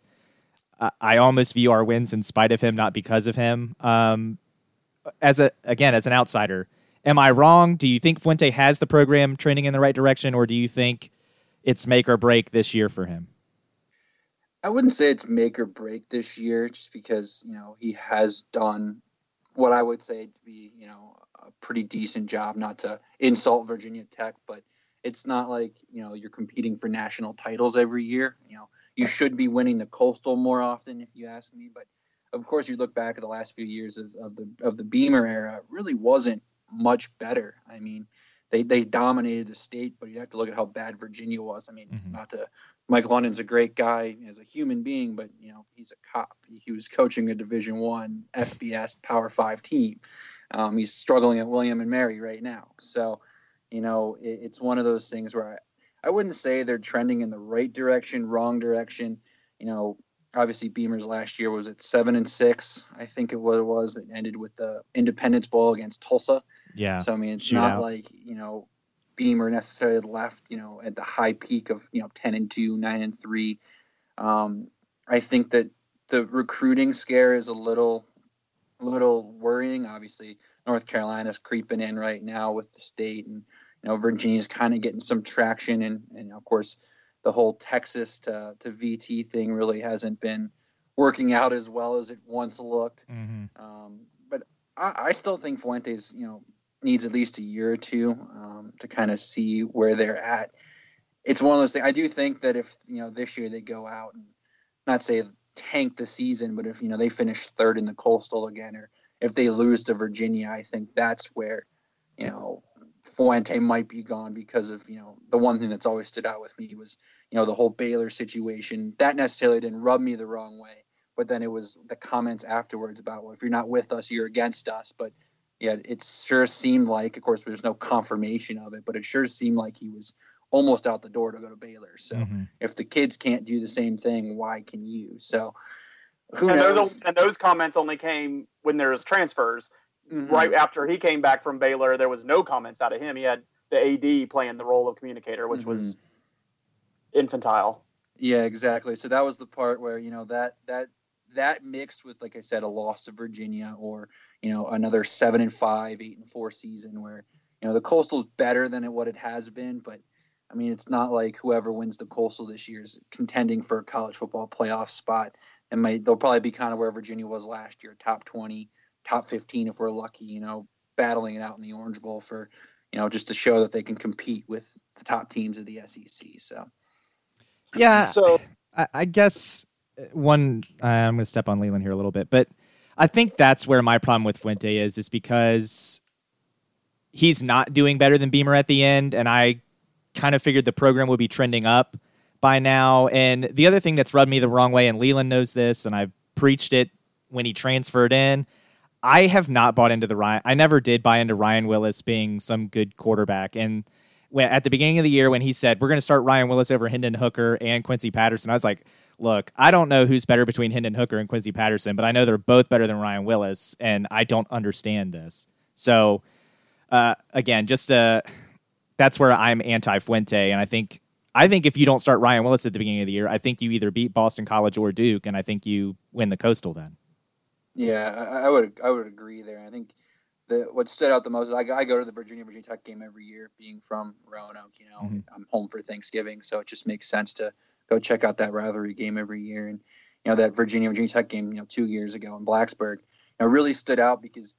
I, I almost view our wins in spite of him, not because of him. Um, as a again as an outsider, am I wrong? Do you think Fuente has the program trending in the right direction, or do you think it's make or break this year for him? I wouldn't say it's make or break this year, just because you know he has done what I would say to be you know pretty decent job. Not to insult Virginia Tech, but it's not like you know you're competing for national titles every year. You know you should be winning the Coastal more often, if you ask me. But of course, you look back at the last few years of, of the of the Beamer era, really wasn't much better. I mean, they they dominated the state, but you have to look at how bad Virginia was. I mean, mm-hmm. not to Mike London's a great guy as a human being, but you know he's a cop. He was coaching a Division One FBS Power Five team. Um, he's struggling at William and Mary right now. So, you know, it, it's one of those things where I, I wouldn't say they're trending in the right direction, wrong direction. You know, obviously Beamer's last year was at seven and six. I think it was. It was. It ended with the Independence Bowl against Tulsa. Yeah. So I mean, it's not out. like you know, Beamer necessarily left you know at the high peak of you know ten and two, nine and three. Um, I think that the recruiting scare is a little little worrying. Obviously, North Carolina's creeping in right now with the state, and you know Virginia's kind of getting some traction, and and of course the whole Texas to to VT thing really hasn't been working out as well as it once looked. Mm-hmm. Um, but I, I, still think Fuentes, you know, needs at least a year or two um, to kind of see where they're at. It's one of those things. I do think that if you know this year they go out and not say tank the season, but if you know they finish third in the Coastal again, or if they lose to Virginia, I think that's where you know Fuente might be gone because of you know the one thing that's always stood out with me was you know the whole Baylor situation. That necessarily didn't rub me the wrong way, but then it was the comments afterwards about well if you're not with us you're against us. But yeah, it sure seemed like, of course, there's no confirmation of it, but it sure seemed like he was almost out the door to go to Baylor. So mm-hmm. if the kids can't do the same thing, why can you? So who and knows? Those, and those comments only came when there was transfers. Mm-hmm. Right after he came back from Baylor, there was no comments out of him. He had the AD playing the role of communicator, which mm-hmm. was infantile. Yeah, exactly. So that was the part where you know that that that mixed with, like I said, a loss to Virginia or you know another seven and five, eight and four season where you know the Coastal's better than what it has been, but I mean it's not like whoever wins the Coastal this year is contending for a college football playoff spot. And might they'll probably be kind of where Virginia was last year, top twenty, top fifteen if we're lucky. You know, battling it out in the Orange Bowl for you know just to show that they can compete with the top teams of the SEC. So yeah, so I, I guess uh, one uh, I'm going to step on Leland here a little bit, but I think that's where my problem with Fuente is, is because he's not doing better than Beamer at the end, and I kind of figured the program would be trending up by now. And the other thing that's rubbed me the wrong way, and Leland knows this, and I've preached it when he transferred in. I have not bought into the Ryan. I never did buy into Ryan Willis being some good quarterback, and at the beginning of the year when he said we're going to start Ryan Willis over Hendon Hooker and Quincy Patterson, I was like, look, I don't know who's better between Hendon Hooker and Quincy Patterson, but I know they're both better than Ryan Willis, and I don't understand this. So, uh, again, just uh, that's where I'm anti Fuente, and I think I think if you don't start Ryan Willis at the beginning of the year, I think you either beat Boston College or Duke, and I think you win the Coastal then. Yeah, I, I would I would agree there. I think the what stood out the most is I, I, go to the Virginia Virginia Tech game every year, being from Roanoke. You know, mm-hmm. I'm home for Thanksgiving, so it just makes sense to go check out that rivalry game every year. And you know that Virginia Virginia Tech game, you know, two years ago in Blacksburg, you know, really stood out because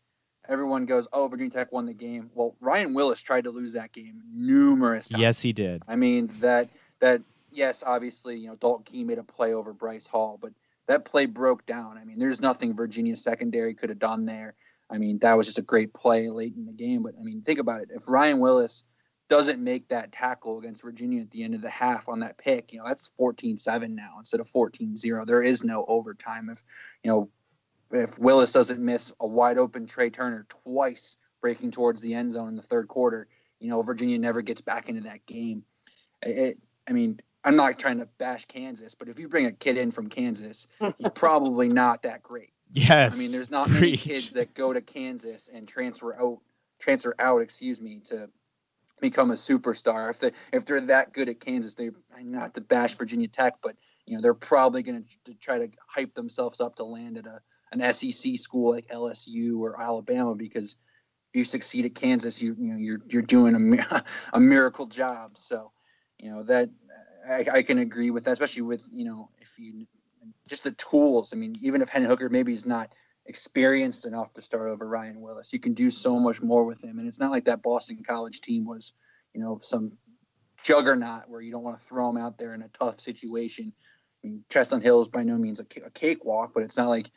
everyone goes, "Oh, Virginia Tech won the game." Well, Ryan Willis tried to lose that game numerous times. Yes, he did. I mean that that yes, obviously, you know, Dalton Keene made a play over Bryce Hall, but that play broke down. I mean, there's nothing Virginia secondary could have done there. I mean, that was just a great play late in the game. But I mean, think about it. If Ryan Willis doesn't make that tackle against Virginia at the end of the half on that pick, you know, that's 14-7 now instead of 14-0. There is no overtime. If, you know, if Willis doesn't miss a wide open Trey Turner twice breaking towards the end zone in the third quarter, you know, Virginia never gets back into that game. It, I mean, I'm not trying to bash Kansas, but if you bring a kid in from Kansas, he's probably not that great. Yes. I mean, there's not preach. many kids that go to Kansas and transfer out, transfer out, excuse me, to become a superstar. If they if they're that good at Kansas, they not to bash Virginia Tech, but you know they're probably going to try to hype themselves up to land at a an SEC school like LSU or Alabama because if you succeed at Kansas, you you know you're you're doing a a miracle job. So you know that I, I can agree with that, especially with you know if you just the tools. I mean, even if Hendon Hooker maybe is not experienced enough to start over Ryan Willis, you can do so much more with him. And it's not like that Boston College team was, you know, some juggernaut where you don't want to throw him out there in a tough situation. I mean, Chestnut Hill is by no means a, a cakewalk, but it's not like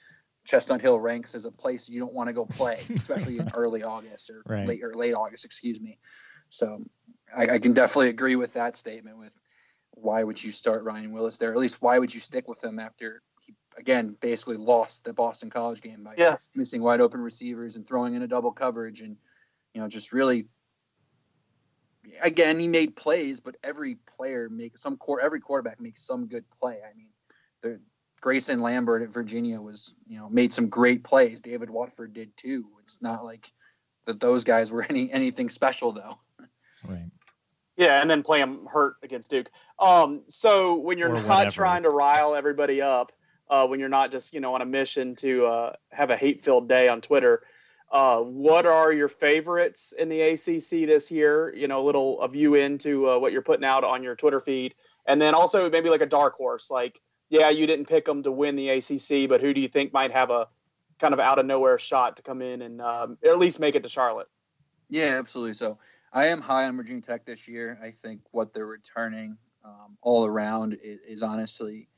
Chestnut Hill ranks as a place you don't want to go play, especially in early August or right. late or late August, excuse me. So I, I, can definitely agree with that statement. With why would you start Ryan Willis there? At least why would you stick with him after he again basically lost the Boston College game by yes. missing wide open receivers and throwing in a double coverage and you know just really again he made plays, but every player makes some core every quarterback makes some good play. I mean, the Grayson Lambert at Virginia was you know made some great plays. David Watford did too. It's not like that those guys were any anything special though. Right. Yeah, and then play them hurt against Duke. Um, so when you're or not whatever. trying to rile everybody up, uh, when you're not just you know on a mission to uh, have a hate-filled day on Twitter. Uh, what are your favorites in the ACC this year? You know, a little of you into uh, what you're putting out on your Twitter feed, and then also maybe like a dark horse. Like, yeah, you didn't pick them to win the ACC, but who do you think might have a kind of out of nowhere shot to come in and um, at least make it to Charlotte? Yeah, absolutely. So I am high on Virginia Tech this year. I think what they're returning um, all around is, is honestly,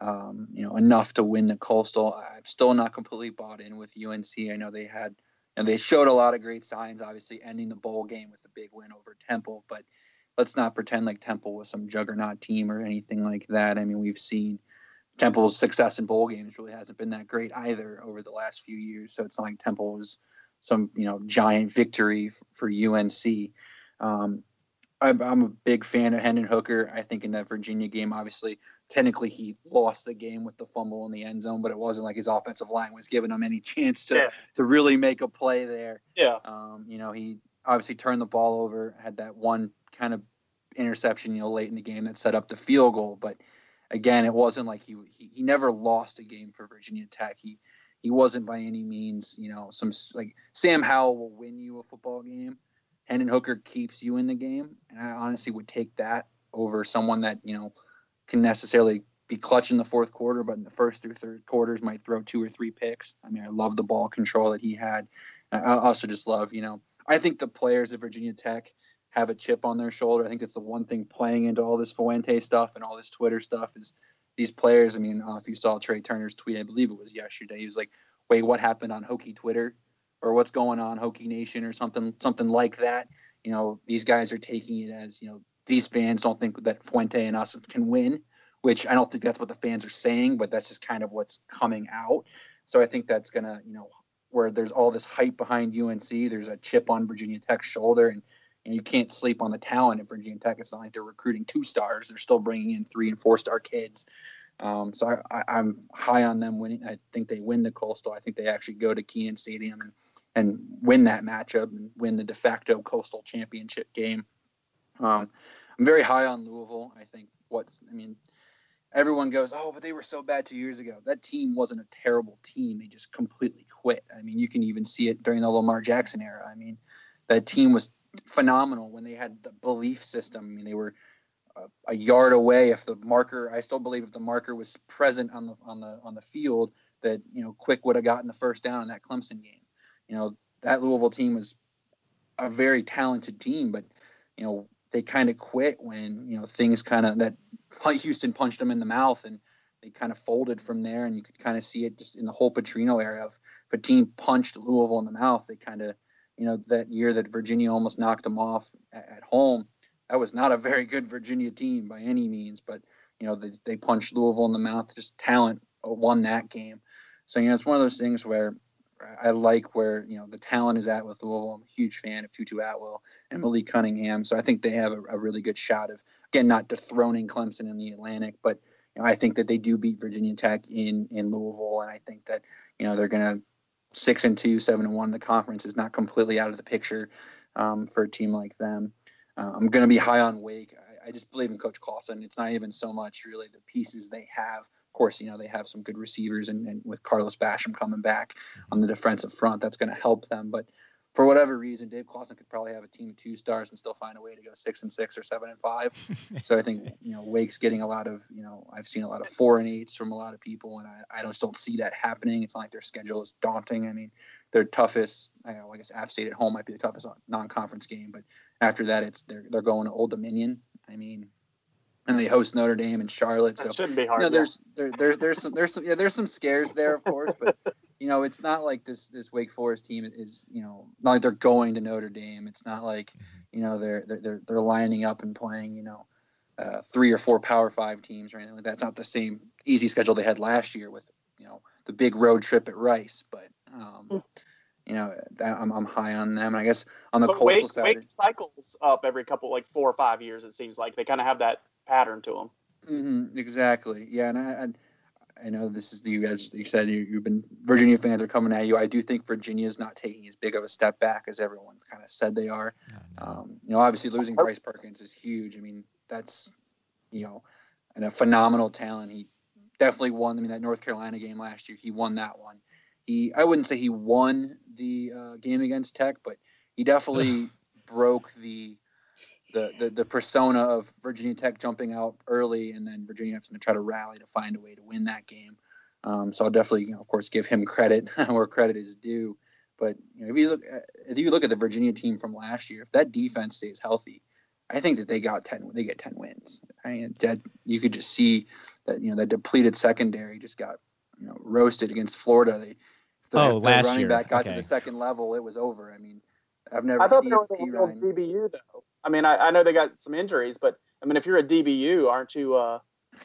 um, you know, enough to win the Coastal. I'm still not completely bought in with UNC. I know they had and they showed a lot of great signs, obviously ending the bowl game with a big win over Temple. But let's not pretend like Temple was some juggernaut team or anything like that. I mean, we've seen Temple's success in bowl games really hasn't been that great either over the last few years. So it's not like Temple was some you know giant victory for UNC. Um, I'm, I'm a big fan of Hendon Hooker. I think in that Virginia game, obviously, technically he lost the game with the fumble in the end zone, but it wasn't like his offensive line was giving him any chance to Yeah. to really make a play there. Yeah, Um, you know, he obviously turned the ball over, had that one kind of interception, you know, late in the game that set up the field goal. But again, it wasn't like he he, he never lost a game for Virginia Tech. He he wasn't by any means, you know, some like Sam Howell will win you a football game. Hendon Hooker keeps you in the game, and I honestly would take that over someone that you know can necessarily be clutch in the fourth quarter, but in the first through third quarters might throw two or three picks. I mean, I love the ball control that he had. I also just love, you know, I think the players at Virginia Tech have a chip on their shoulder. I think that's the one thing playing into all this Fuente stuff and all this Twitter stuff is these players. I mean, if you saw Trey Turner's tweet, I believe it was yesterday, he was like, "Wait, what happened on Hokie Twitter, or what's going on Hokie Nation, or something, something like that." You know, these guys are taking it as you know these fans don't think that Fuente and us can win, which I don't think that's what the fans are saying, but that's just kind of what's coming out. So I think that's gonna, you know, where there's all this hype behind UNC, there's a chip on Virginia Tech's shoulder, and and you can't sleep on the talent at Virginia Tech. It's not like they're recruiting two stars; they're still bringing in three and four star kids. Um, so I, I'm high on them winning. I think they win the Coastal. I think they actually go to Kenan Stadium and and win that matchup and win the de facto Coastal championship game. Um, I'm very high on Louisville. I think what I mean, everyone goes, oh, but they were so bad two years ago. That team wasn't a terrible team. They just completely quit. I mean, you can even see it during the Lamar Jackson era. I mean, that team was phenomenal when they had the belief system. I mean, they were a, a yard away. If the marker, I still believe if the marker was present on the on the on the field, that you know, Quick would have gotten the first down in that Clemson game. You know, that Louisville team was a very talented team, but you know, they kind of quit when you know things kind of that Houston punched them in the mouth and they kind of folded from there. And you could kind of see it just in the whole Petrino era. If, if a team punched Louisville in the mouth, they kind of you know that year that Virginia almost knocked them off at, home. That was not a very good Virginia team by any means, but you know they, they punched Louisville in the mouth. Just talent uh, won that game. So you know it's one of those things where I like where you know the talent is at with Louisville. I'm a huge fan of Tutu Atwell and Malik Cunningham, so I think they have a, a really good shot of again not dethroning Clemson in the Atlantic, but you know, I think that they do beat Virginia Tech in in Louisville, and I think that you know they're going to six and two, seven and one. The conference is not completely out of the picture um, for a team like them. Uh, I'm going to be high on Wake. I, I just believe in Coach Clawson. It's not even so much really the pieces they have. Of course, you know they have some good receivers, and, and with Carlos Basham coming back on the defensive front, that's going to help them. But for whatever reason, Dave Clawson could probably have a team of two stars and still find a way to go six and six or seven and five. so I think you know Wake's getting a lot of you know I've seen a lot of four and eights from a lot of people, and I, I just don't see that happening. It's not like their schedule is daunting. I mean, their toughest I, know, I guess App State at home might be the toughest non-conference game, but after that, it's they're they're going to Old Dominion. I mean, and they host Notre Dame and Charlotte. So that shouldn't be you hard. know, yeah. there's there, there's there's some there's some yeah there's some scares there of course, but you know it's not like this this Wake Forest team is you know not like they're going to Notre Dame. It's not like you know they're they're they're, they're lining up and playing you know uh, three or four Power Five teams or anything like that. It's not the same easy schedule they had last year with you know the big road trip at Rice, but. Um, you know, I'm, I'm high on them. And I guess on the but coastal Wake, side, Wake cycles up every couple, like four or five years. It seems like they kind of have that pattern to them. hmm exactly. Yeah, and I, and I know this is the you guys. You said you, you've been Virginia fans are coming at you. I do think Virginia's not taking as big of a step back as everyone kind of said they are. Um, you know, obviously losing Bryce Perkins is huge. I mean, that's you know, and a phenomenal talent. He definitely won. I mean, that North Carolina game last year, he won that one. He, I wouldn't say he won the uh, game against Tech, but he definitely broke the, the the the persona of Virginia Tech jumping out early and then Virginia having to try to rally to find a way to win that game. Um, so I'll definitely, you know, of course, give him credit where credit is due. But you know, if you look, at, if you look at the Virginia team from last year, if that defense stays healthy, I think that they got ten. They get ten wins. I mean, that you could just see that you know that depleted secondary just got you know roasted against Florida. They, if the, Oh, if the last running year. back got Okay. to the second level, it was over. I mean, I've never I thought seen they were the real DBU though. I mean, I, I know they got some injuries, but I mean, if you're a DBU, aren't you? Uh,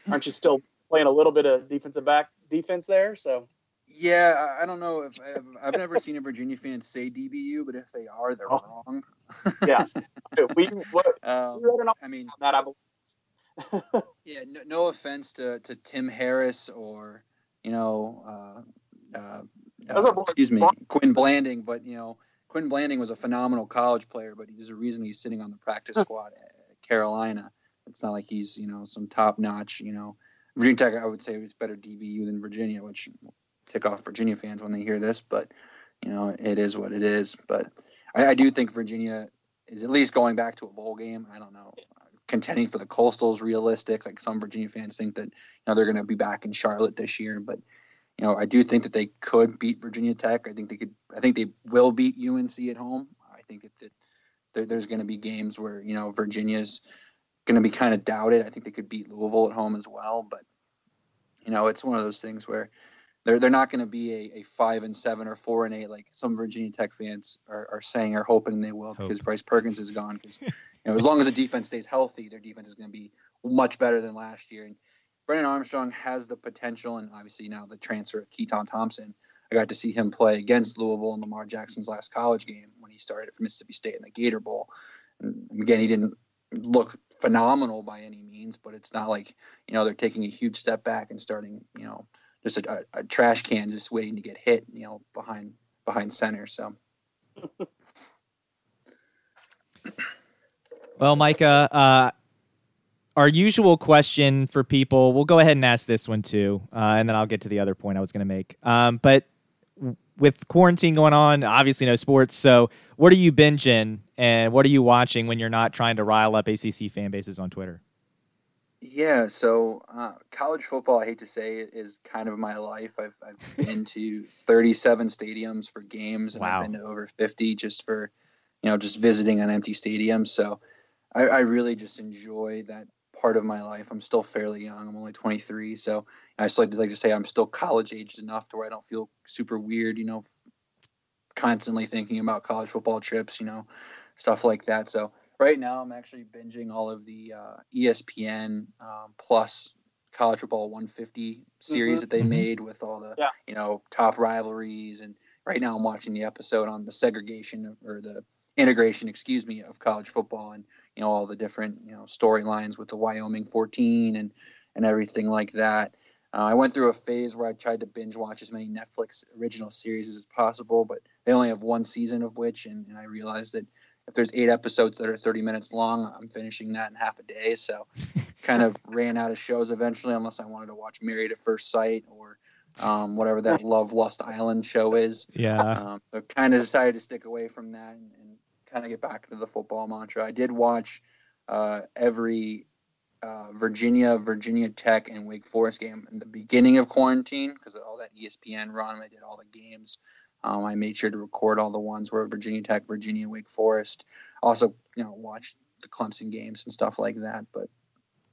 aren't you still playing a little bit of defensive back defense there? So Yeah, I- don't know if I've, I've never seen a Virginia fan say DBU, but if they are, they're Oh. wrong. yeah, we what, Um, I mean, that. I believe. Yeah, no, no offense to, to Tim Harris or you know, uh, uh, excuse me, Quin Blanding, but you know, Quin Blanding was a phenomenal college player, but there's a reason he's sitting on the practice squad at Carolina. It's not like he's you know some top notch. You know, Virginia Tech, I would say, was better DBU than Virginia, which will tick off Virginia fans when they hear this, but you know, it is what it is. But I, I do think Virginia is at least going back to a bowl game. I don't know. Contending for the Coastal is realistic. Like some Virginia fans think that you know they're going to be back in Charlotte this year, but you know I do think that they could beat Virginia Tech. I think they could. I think they will beat UNC at home. I think that, that there, there's going to be games where you know Virginia's going to be kind of doubted. I think they could beat Louisville at home as well, but you know it's one of those things where they're they're not going to be a, a five and seven or four and eight like some Virginia Tech fans are, are saying or hoping they will because Bryce Perkins is gone. Because you know as long as the defense stays healthy, their defense is going to be much better than last year. And Brennan Armstrong has the potential, and obviously now the transfer of Keytaon Thompson. I got to see him play against Louisville in Lamar Jackson's last college game when he started for Mississippi State in the Gator Bowl. And again, he didn't look phenomenal by any means, but it's not like you know they're taking a huge step back and starting you know just a, a, a trash can just waiting to get hit you know behind behind center. So Well, Micah, uh, our usual question for people, we'll go ahead and ask this one too, uh, and then I'll get to the other point I was going to make. Um, but with quarantine going on, obviously no sports. So, what are you binging and what are you watching when you're not trying to rile up ACC fan bases on Twitter? Yeah, so uh, college football, I hate to say, is kind of my life. I've, I've been to 37 stadiums for games, and Wow. I've been to over 50 just for, you know, just visiting an empty stadium. So I, I really just enjoy that part of my life. I'm still fairly young. I'm only 23, so I still like to, like to say I'm still college aged enough to where I don't feel super weird, you know, constantly thinking about college football trips, you know, stuff like that. So right now I'm actually binging all of the uh, ESPN um, plus college football 150 series Mhm. that they Mhm. made with all the Yeah. you know top rivalries and right now I'm watching the episode on the segregation or the integration excuse me of college football and you know all the different you know storylines with the Wyoming 14 and and everything like that. Uh, I went through a phase where I tried to binge watch as many Netflix original series as possible, but they only have one season of which, and, and I realized that if there's eight episodes that are 30 minutes long, I'm finishing that in half a day. So kind of ran out of shows eventually, unless I wanted to watch Married at First Sight or um, whatever that Love Lust Island show is. Yeah. Um, so kind of decided to stick away from that and, and kind of get back into the football mantra. I did watch uh, every uh, Virginia, Virginia Tech, and Wake Forest game in the beginning of quarantine because all that ESPN run. I did all the games. Um, I made sure to record all the ones where Virginia Tech, Virginia, Wake Forest. Also, you know, watched the Clemson games and stuff like that. But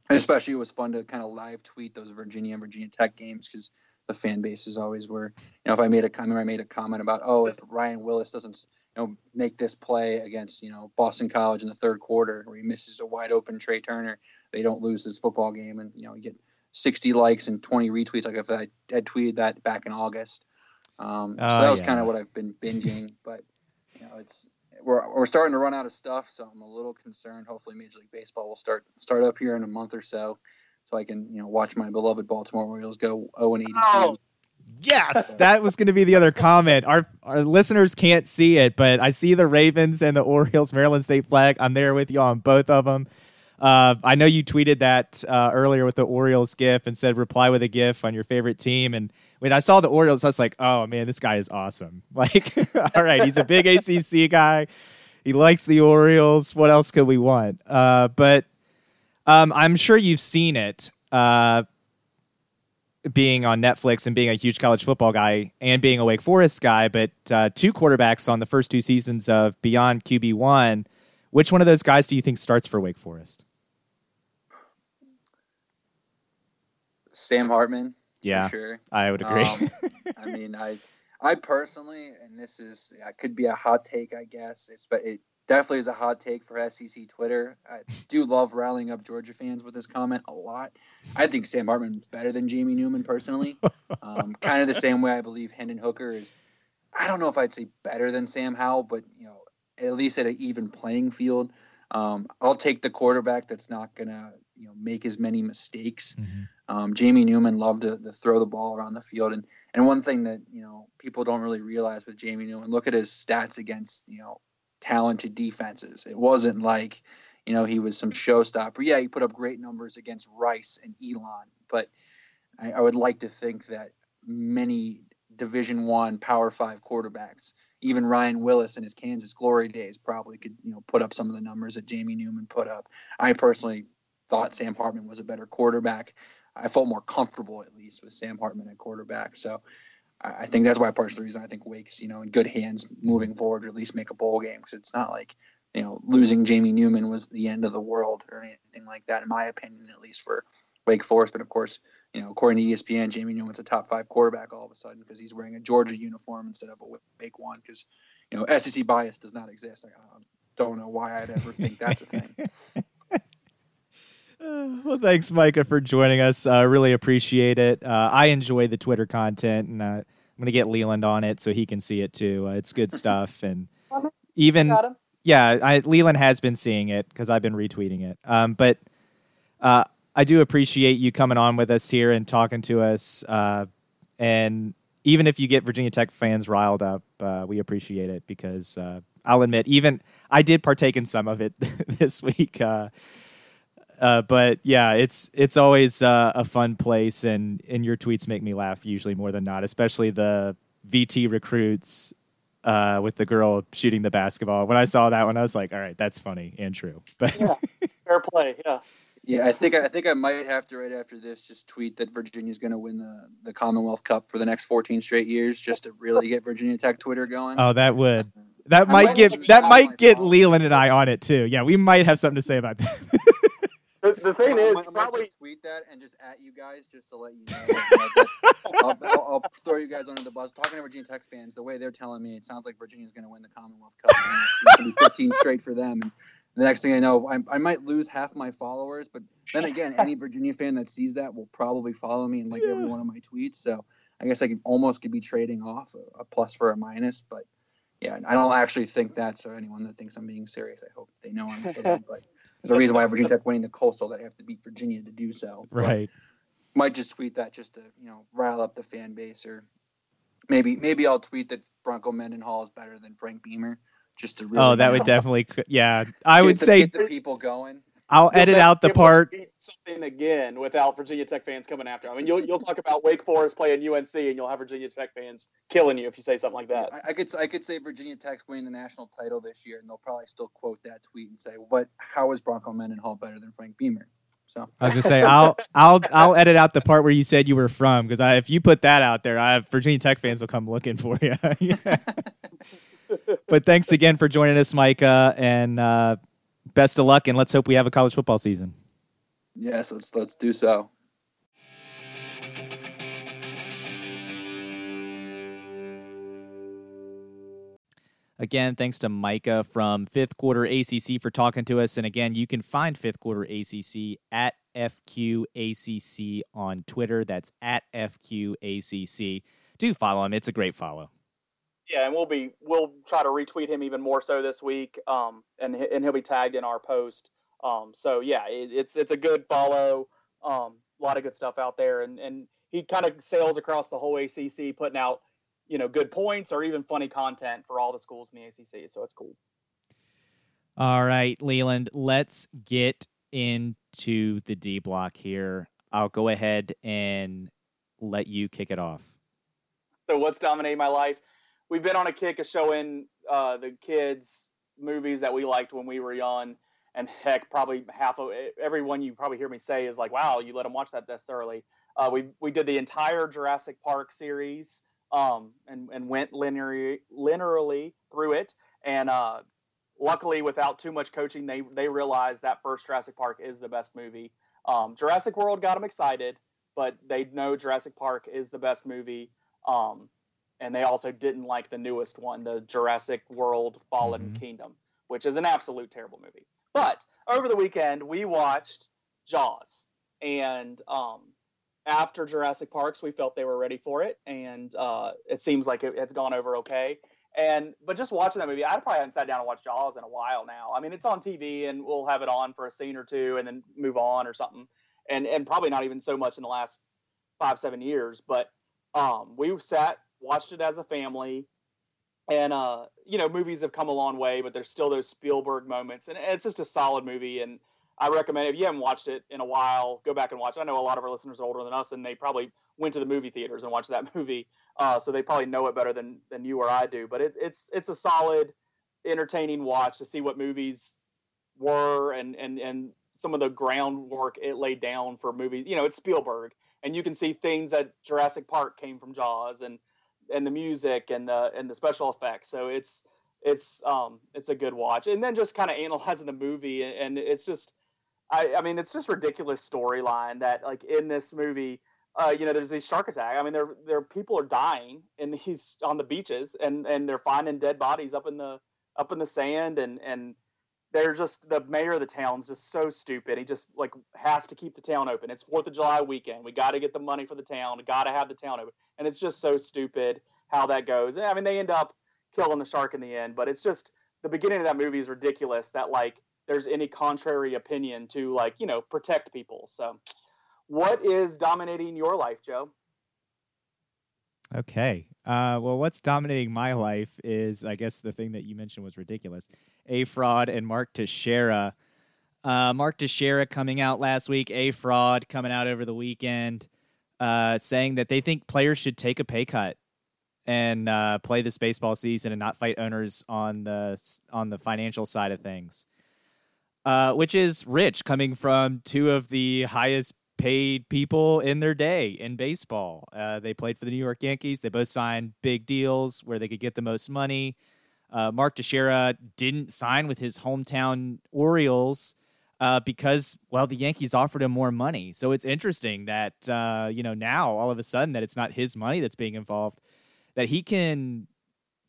especially it was fun to kind of live tweet those Virginia and Virginia Tech games because the fan bases always were. You know, if I made a comment, I made a comment about, oh, if Ryan Willis doesn't, know, make this play against, you know, Boston College in the third quarter where he misses a wide open Trey Turner, they don't lose this football game, and you know, you get 60 likes and 20 retweets. Like if I had tweeted that back in August. Um, so Oh, that was yeah. kind of what I've been binging, but you know, it's we're, we're starting to run out of stuff, so I'm a little concerned. Hopefully, Major League Baseball will start start up here in a month or so, so I can you know watch my beloved Baltimore Orioles go 0 and 82. Yes, that was going to be the other comment. Our our listeners can't see it, but I see the Ravens and the Orioles Maryland State flag. I'm there with you on both of them. Uh, I know you tweeted that uh, earlier with the Orioles GIF and said reply with a GIF on your favorite team. And when I saw the Orioles, I was like, oh man, this guy is awesome. Like, all right, he's a big ACC guy. He likes the Orioles. What else could we want? Uh, but um, I'm sure you've seen it. Uh, being on Netflix and being a huge college football guy and being a Wake Forest guy, but uh, two quarterbacks on the first two seasons of Beyond QB one. Which one of those guys do you think starts for Wake Forest? Sam Hartman. Yeah, sure. I would agree. Um, I mean, I, I personally, and this is, it could be a hot take, I guess. It's, but it definitely is a hot take for SEC Twitter. I do love rallying up Georgia fans with this comment a lot. I think Sam Hartman is better than Jamie Newman personally. Um, kind of the same way I believe Hendon Hooker is. I don't know if I'd say better than Sam Howell, but you know, at least at an even playing field. Um, I'll take the quarterback that's not gonna you know make as many mistakes. Mm-hmm. Um, Jamie Newman loved to, to, throw the ball around the field, and and one thing that you know people don't really realize with Jamie Newman, look at his stats against you know talented defenses. It wasn't like you know he was some showstopper. Yeah, he put up great numbers against Rice and Elon, but I, I would like to think that many Division One Power Five quarterbacks even Ryan Willis in his Kansas glory days probably could you know put up some of the numbers that Jamie Newman put up. I personally thought Sam Hartman was a better quarterback. I felt more comfortable at least with Sam Hartman at quarterback. So I think that's why part of the reason I think Wake's you know in good hands moving forward, or at least make a bowl game because it's not like you know losing Jamie Newman was the end of the world or anything like that in my opinion, at least for Wake Forest. But of course, you know, according to ESPN, Jamie Newman's a top five quarterback all of a sudden because he's wearing a Georgia uniform instead of a Wake one. Because you know, SEC bias does not exist. I don't know why I'd ever think that's a thing. well, thanks, Micah, for joining us. I uh, really appreciate it. Uh, I enjoy the Twitter content, and uh, I'm going to get Leland on it so he can see it too. Uh, it's good stuff, and even yeah, I, Leland has been seeing it because I've been retweeting it. Um, but uh, I do appreciate you coming on with us here and talking to us. Uh, and even if you get Virginia Tech fans riled up, uh, we appreciate it because uh, I'll admit, even I did partake in some of it this week. Uh, uh, but yeah, it's it's always uh, a fun place, and and your tweets make me laugh usually more than not, especially the VT recruits with the girl shooting the basketball. When I saw that one, I was like, all right, that's funny and true. But yeah, fair play, yeah. Yeah, I think I think I might have to right after this just tweet that Virginia's going to win the the Commonwealth Cup for the next 14 straight years, just to really get Virginia Tech Twitter going. Oh, that would that I might, might get that might get phone. Leland and I on it too. Yeah, we might have something to say about that. the, the thing I, is, I'm probably tweet that and just at you guys just to let you know. I'll, I'll, I'll, throw you guys under the bus. Talking to Virginia Tech fans, the way they're telling me, it sounds like Virginia's going to win the Commonwealth Cup. it's going to be 15 straight for them. And the next thing I know, I, I might lose half my followers, but then again, any Virginia fan that sees that will probably follow me and like yeah. every one of my tweets. So I guess I could almost could be trading off a, a plus for a minus, but yeah, I don't actually think that. So anyone that thinks I'm being serious, I hope they know I'm kidding. but there's a reason why Virginia Tech winning the Coastal that have to beat Virginia to do so. Right. But might just tweet that just to you know rile up the fan base, or maybe maybe I'll tweet that Bronco Mendenhall is better than Frank Beamer just to oh, really. Oh, that would definitely, yeah. I would the, say get the people going. I'll edit out the part. Something again without Virginia Tech fans coming after. I mean, you'll you'll talk about Wake Forest playing UNC, and you'll have Virginia Tech fans killing you if you say something like that. I, I could I could say Virginia Tech's winning the national title this year, and they'll probably still quote that tweet and say, "What? How is Bronco Mendenhall better than Frank Beamer?" So I was gonna say I'll I'll I'll edit out the part where you said you were from because if you put that out there, I have Virginia Tech fans will come looking for you. but thanks again for joining us, Micah, and uh, best of luck. And let's hope we have a college football season. Yes, let's let's do so. Again, thanks to Micah from Fifth Quarter ACC for talking to us. And again, you can find Fifth Quarter ACC at FQACC on Twitter. That's at FQACC. Do follow him. It's a great follow. Yeah, and we'll be we'll try to retweet him even more so this week, um, and and he'll be tagged in our post. Um, so yeah, it, it's it's a good follow. Um, a lot of good stuff out there, and and he kind of sails across the whole ACC, putting out you know good points or even funny content for all the schools in the ACC. So it's cool. All right, Leland, let's get into the D block here. I'll go ahead and let you kick it off. So, what's dominating my life? We've been on a kick of showing uh, the kids movies that we liked when we were young. And heck, probably half of everyone you probably hear me say is like, "Wow, you let them watch that this early." Uh, we we did the entire Jurassic Park series, um, and and went linearly linearly through it. And uh, luckily, without too much coaching, they they realized that first Jurassic Park is the best movie. Um, Jurassic World got them excited, but they know Jurassic Park is the best movie. Um, and they also didn't like the newest one, the Jurassic World Fallen mm-hmm. Kingdom, which is an absolute terrible movie. But over the weekend, we watched Jaws, and um, after Jurassic Parks, we felt they were ready for it, and uh, it seems like it, it's gone over okay. And but just watching that movie, I probably haven't sat down and watched Jaws in a while now. I mean, it's on TV, and we'll have it on for a scene or two, and then move on or something. And and probably not even so much in the last five seven years, but um, we sat watched it as a family. And uh, you know movies have come a long way but there's still those spielberg moments. And it's just a solid movie and i recommend if you haven't watched it in a while go back and watch i know a lot of our listeners are older than us and they probably went to the movie theaters and watched that movie uh, so they probably know it better than than you or i do. But it, it's it's a solid entertaining watch to see what movies were and and and some of the groundwork it laid down for movies. You know it's spielberg and you can see things that jurassic park came from jaws and and the music and the and the special effects. So it's it's um it's a good watch. And then just kind of analyzing the movie and it's just I I mean it's just ridiculous storyline that like in this movie uh, you know, there's these shark attack. I mean, there there people are dying in these on the beaches, and and they're finding dead bodies up in the up in the sand, and and they're just the mayor of the town's just so stupid. He just like has to keep the town open. It's Fourth of July weekend. We got to get the money for the town. We got to have the town open, and it's just so stupid how that goes. I mean, they end up killing the shark in the end, but it's just the beginning of that movie is ridiculous. That like there's any contrary opinion to like you know protect people. So, what is dominating your life, Joe? Okay. Uh, well, what's dominating my life is, I guess, the thing that you mentioned was ridiculous. A fraud and Mark Teixeira. Uh, Mark Teixeira coming out last week. A fraud coming out over the weekend, uh, saying that they think players should take a pay cut and uh, play this baseball season and not fight owners on the on the financial side of things. Uh, which is rich coming from two of the highest paid people in their day in baseball. Uh, they played for the New York Yankees. They both signed big deals where they could get the most money. Uh, Mark Teixeira didn't sign with his hometown Orioles uh, because, well, the Yankees offered him more money. So it's interesting that uh, you know now all of a sudden that it's not his money that's being involved, that he can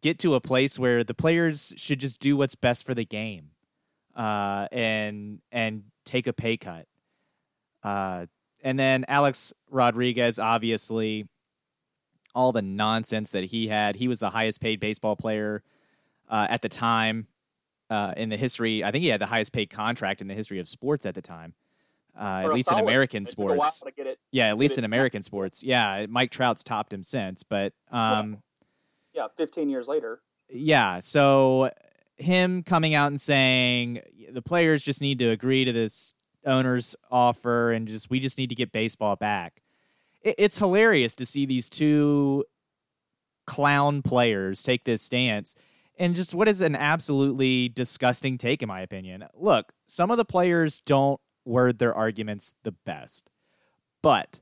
get to a place where the players should just do what's best for the game, uh, and and take a pay cut. Uh, and then Alex Rodriguez, obviously, all the nonsense that he had. He was the highest paid baseball player uh, at the time uh, in the history. I think he had the highest paid contract in the history of sports at the time. Uh, at least solid. in American sports. yeah, at least in American sports. Yeah, Mike Trout's topped him since, but um, yeah, 15 years later. Yeah, so him coming out and saying the players just need to agree to this owner's offer and just we just need to get baseball back. It, it's hilarious to see these two clown players take this stance and just what is an absolutely disgusting take in my opinion. Look, some of the players don't word their arguments the best. But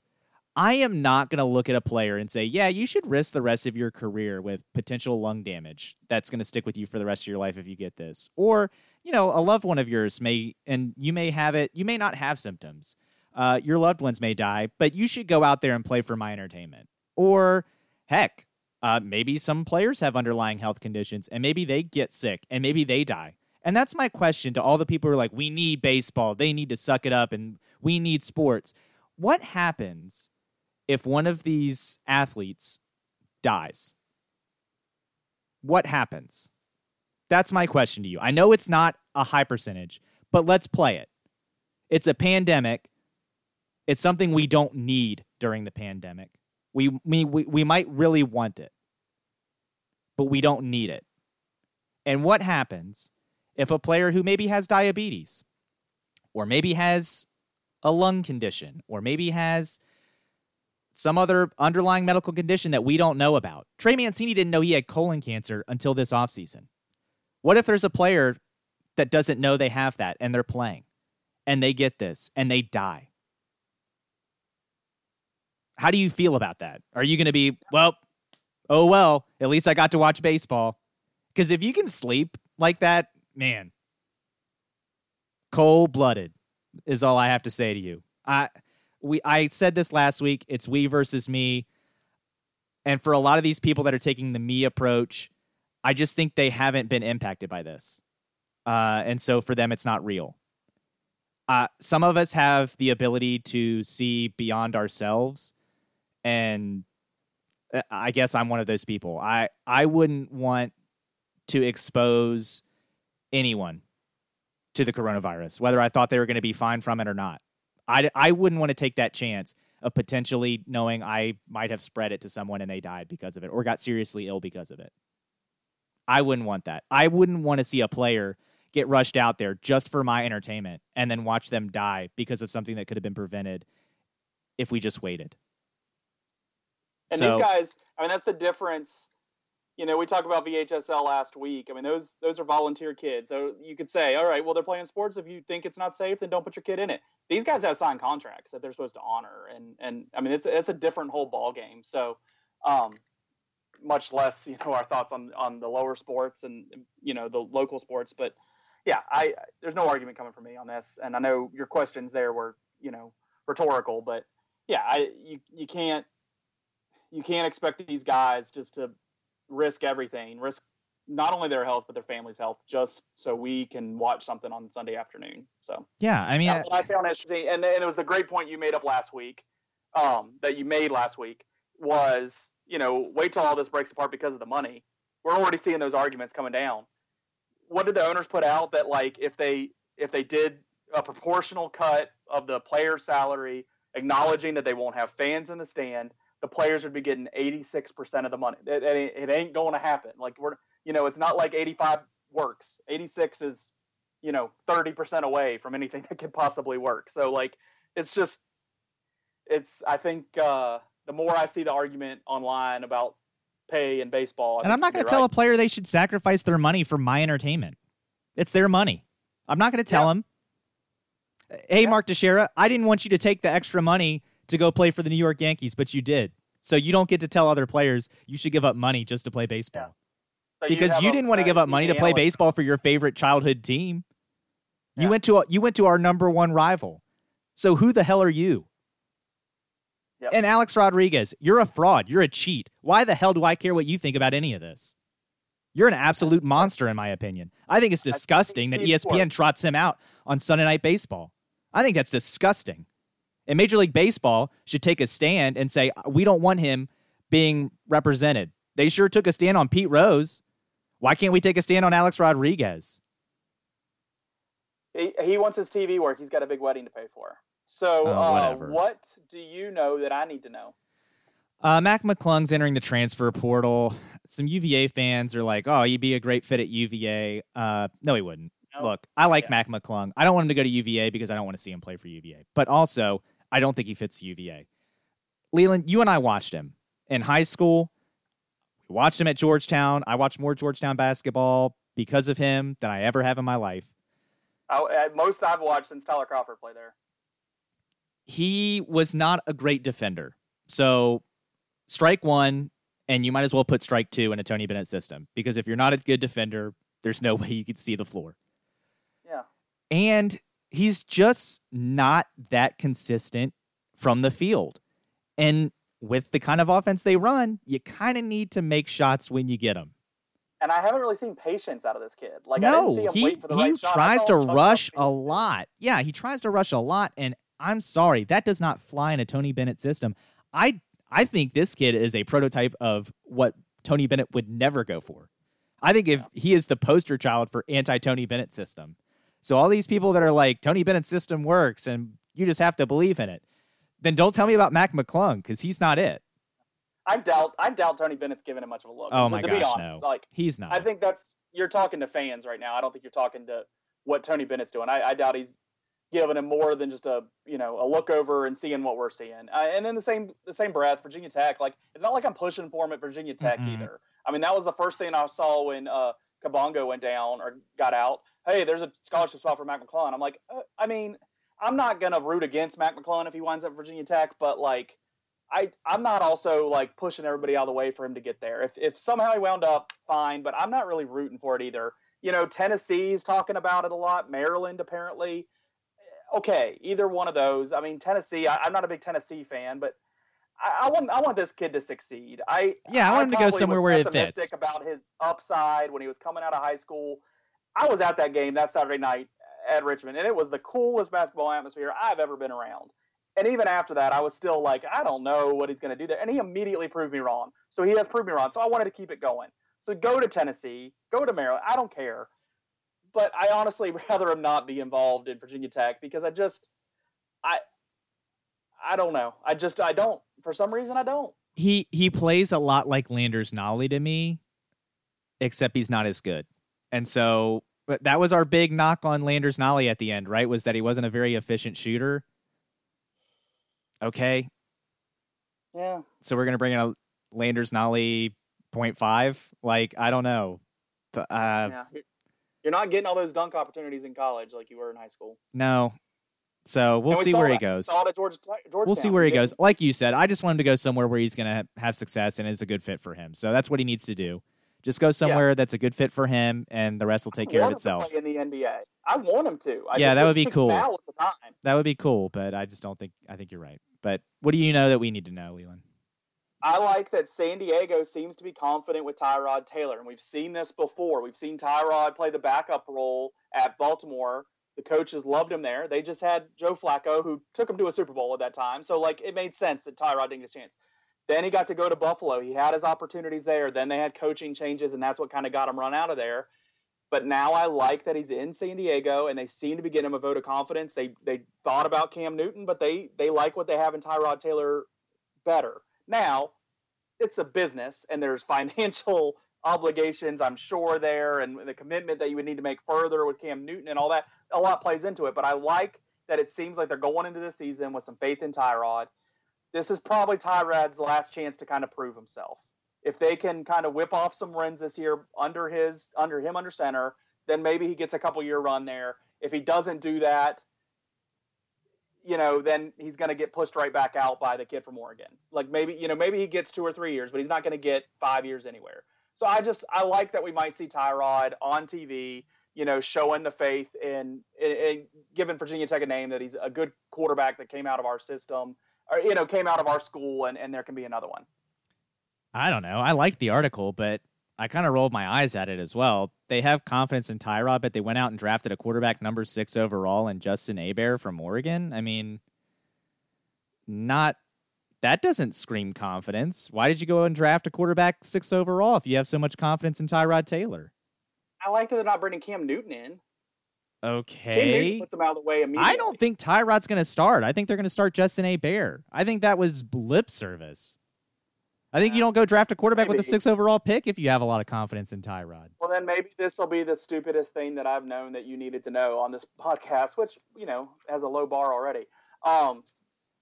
I am not going to look at a player and say, yeah, you should risk the rest of your career with potential lung damage that's going to stick with you for the rest of your life if you get this. Or you know, a loved one of yours may, and you may have it, you may not have symptoms. Uh, your loved ones may die, but you should go out there and play for my entertainment. Or heck, uh, maybe some players have underlying health conditions and maybe they get sick and maybe they die. And that's my question to all the people who are like, we need baseball, they need to suck it up, and we need sports. What happens if one of these athletes dies? What happens? That's my question to you. I know it's not a high percentage, but let's play it. It's a pandemic. It's something we don't need during the pandemic. We, we, we, might really want it, but we don't need it. And what happens if a player who maybe has diabetes or maybe has a lung condition, or maybe has some other underlying medical condition that we don't know about. Trey Mancini didn't know he had colon cancer until this offseason. What if there's a player that doesn't know they have that and they're playing and they get this and they die? How do you feel about that? Are you going to be, well, oh, well, at least I got to watch baseball? Because if you can sleep like that, man, cold blooded is all I have to say to you. I we I said this last week. It's we versus me. And for a lot of these people that are taking the me approach, I just think they haven't been impacted by this. Uh, and so for them, it's not real. Uh, some of us have the ability to see beyond ourselves. And uh, I guess I'm one of those people. I, I wouldn't want to expose anyone to the coronavirus, whether I thought they were going to be fine from it or not. I, I wouldn't want to take that chance of potentially knowing I might have spread it to someone and they died because of it or got seriously ill because of it. I wouldn't want that. I wouldn't want to see a player get rushed out there just for my entertainment and then watch them die because of something that could have been prevented if we just waited. And so, these guys, I mean, that's the difference you know, we talked about VHSL last week. I mean, those those are volunteer kids. So you could say, all right, well, they're playing sports. If you think it's not safe, then don't put your kid in it. These guys have signed contracts that they're supposed to honor, and and I mean, it's it's a different whole ball game. So, um, much less, you know, our thoughts on on the lower sports and you know the local sports. But yeah, I there's no argument coming from me on this, and I know your questions there were you know rhetorical, but yeah, I you you can't you can't expect these guys just to risk everything, risk not only their health but their family's health, just so we can watch something on Sunday afternoon. So yeah, I mean, I, I found interesting, and, and it was the great point you made up last week, um, that you made last week was you know wait till all this breaks apart because of the money. We're already seeing those arguments coming down. What did the owners put out that like if they if they did a proportional cut of the player's salary, acknowledging that they won't have fans in the stand, the players would be getting 86% of the money. It, it, it ain't going to happen. Like we're, you know, it's not like 85 works. 86 is, you know, 30% away from anything that could possibly work. So like, it's just, it's, I think, uh, the more I see the argument online about pay in baseball, and I'm not going to tell a player they should sacrifice their money for my entertainment. It's their money. I'm not going to tell yeah. them, hey, yeah. Mark Teixeira, I didn't want you to take the extra money to go play for the New York Yankees, but you did. So you don't get to tell other players you should give up money just to play baseball. Yeah. because you, didn't want to give up money to play baseball for your favorite childhood team. Yeah. You went to a, you went to our number one rival. So who the hell are you? Yep. And Alex Rodriguez, you're a fraud. You're a cheat. Why the hell do I care what you think about any of this? You're an absolute monster, in my opinion. I think it's disgusting that ESPN trots him out on Sunday Night Baseball. I think that's disgusting. And Major League Baseball should take a stand and say, we don't want him being represented. They sure took a stand on Pete Rose. Why can't we take a stand on Alex Rodriguez? He, he wants his TV work. He's got a big wedding to pay for. So, oh, uh, what do you know that I need to know? Uh, Mac McClung's entering the transfer portal. Some UVA fans are like, "Oh, he'd be a great fit at UVA." Uh, no, he wouldn't. No. Look, I like yeah. Mac McClung. I don't want him to go to UVA because I don't want to see him play for UVA. But also, I don't think he fits UVA. Leland, you and I watched him in high school. We watched him at Georgetown. I watched more Georgetown basketball because of him than I ever have in my life. I, most I've watched since Tyler Crawford played there. He was not a great defender. So, strike one, and you might as well put strike two in a Tony Bennett system because if you're not a good defender, there's no way you could see the floor. Yeah. And he's just not that consistent from the field. And with the kind of offense they run, you kind of need to make shots when you get them. And I haven't really seen patience out of this kid. Like no, he, he right tries to rush a lot. Yeah, he tries to rush a lot, and I'm sorry, that does not fly in a Tony Bennett system. I I think this kid is a prototype of what Tony Bennett would never go for. I think if he is the poster child for anti Tony Bennett system. So all these people that are like Tony Bennett's system works and you just have to believe in it, then don't tell me about Mac McClung because he's not it. I doubt I doubt Tony Bennett's given him much of a look. Oh to, my to gosh, be honest, no. like he's not. I think that's you're talking to fans right now. I don't think you're talking to what Tony Bennett's doing. I, I doubt he's giving him more than just a you know a look over and seeing what we're seeing. Uh, and then the same the same breath, Virginia Tech. Like it's not like I'm pushing for him at Virginia Tech Mhm. either. I mean that was the first thing I saw when uh, Kabongo went down or got out. Hey, there's a scholarship spot for Mac McClung. I'm like, uh, I mean, I'm not gonna root against Mac McClung if he winds up at Virginia Tech, but like. I, I'm not also like pushing everybody out of the way for him to get there. If, if somehow he wound up, fine, but I'm not really rooting for it either. You know, Tennessee's talking about it a lot. Maryland apparently okay, either one of those. I mean, Tennessee. I, I'm not a big Tennessee fan, but I, I want I want this kid to succeed. I Yeah, I want him to go somewhere where it fits. About his upside when he was coming out of high school, I was at that game that Saturday night at Richmond, and it was the coolest basketball atmosphere I've ever been around. And even after that, I was still like, I don't know what he's going to do there. And he immediately proved me wrong. So he has proved me wrong. So I wanted to keep it going. So go to Tennessee, go to Maryland. I don't care but I honestly rather him not be involved in Virginia Tech because I just I I don't know. I just I don't for some reason I don't. He he plays a lot like Landers Nolley to me, except he's not as good. And so but that was our big knock on Landers Nolley at the end, right? Was that he wasn't a very efficient shooter. Okay. Yeah. So we're gonna bring in a Landers Nolley 0.5. Like, I don't know. But, uh yeah. You're- not getting all those dunk opportunities in college like you were in high school. no. So we'll we see where he that. goes. Saw it Georgia, We'll see where he goes. Like you said, I just want him to go somewhere where he's going to have success and is a good fit for him. So that's what he needs to do. Just go somewhere Yes. that's a good fit for him, and the rest will take I care of want him to itself. in the NBA. I want him to. I Yeah, that would be cool. Now is the time. That would be cool, but I just don't think. I think you're right. But what do you know that we need to know, Leland? I like that San Diego seems to be confident with Tyrod Taylor, and we've seen this before. We've seen Tyrod play the backup role at Baltimore. The coaches loved him there. They just had Joe Flacco, who took him to a Super Bowl at that time. So, like, it made sense that Tyrod didn't get a chance. Then he got to go to Buffalo. He had his opportunities there. Then they had coaching changes, and that's what kind of got him run out of there. But now I like that he's in San Diego, and they seem to be getting him a vote of confidence. They they thought about Cam Newton, but they they like what they have in Tyrod Taylor better. Now, it's a business, and there's financial obligations, I'm sure, there, and the commitment that you would need to make further with Cam Newton and all that. A lot plays into it. But I like that it seems like they're going into the season with some faith in Tyrod. This is probably Tyrod's last chance to kind of prove himself. If they can kind of whip off some wins this year under his under him under center, then maybe he gets a couple year run there. If he doesn't do that, you know, then he's going to get pushed right back out by the kid from Oregon. Like maybe, you know, maybe he gets two or three years, but he's not going to get five years anywhere. So I just, I like that we might see Tyrod on TV, you know, showing the faith and, and giving Virginia Tech a name that he's a good quarterback that came out of our system or, you know, came out of our school and, and there can be another one. I don't know. I liked the article, but I kind of rolled my eyes at it as well. They have confidence in Tyrod, but they went out and drafted a quarterback number six overall and Justin Herbert from Oregon. I mean, not that doesn't scream confidence. Why did you go and draft a quarterback six overall if you have so much confidence in Tyrod Taylor? I like that they're not bringing Cam Newton in. Okay. puts him out of the way immediately. I don't think Tyrod's going to start. I think they're going to start Justin Herbert. I think that was lip service. I think you don't go draft a quarterback with a Maybe. six overall pick if you have a lot of confidence in Tyrod. Well, then maybe this will be the stupidest thing that I've known that you needed to know on this podcast, which you know has a low bar already. Um,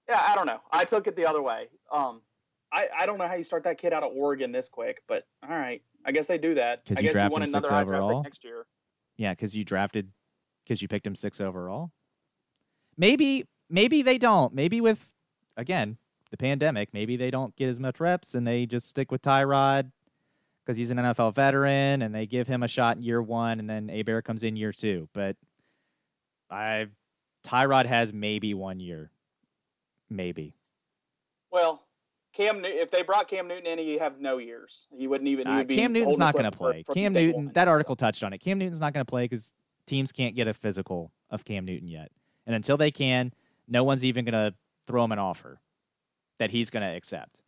yeah, I don't know. I took it the other way. Um, I, I don't know how you start that kid out of Oregon this quick, but all right, I guess they do that. 'Cause I you guess you draft want another high draft pick overall? next year. Yeah, because you drafted, because you picked him six overall. Maybe, maybe they don't. Maybe with, again, the pandemic, maybe they don't get as much reps and they just stick with Tyrod because he's an NFL veteran and they give him a shot in year one and then Herbert comes in year two. But I, Tyrod has maybe one year, maybe. Well, Cam, if they brought Cam Newton in, he'd have no years. He wouldn't even. he would be Cam Newton's not going to play. Cam Newton, one. that article touched on it. Cam Newton's not going to play because teams can't get a physical of Cam Newton yet. And until they can, no one's even going to throw him an offer that he's going to accept.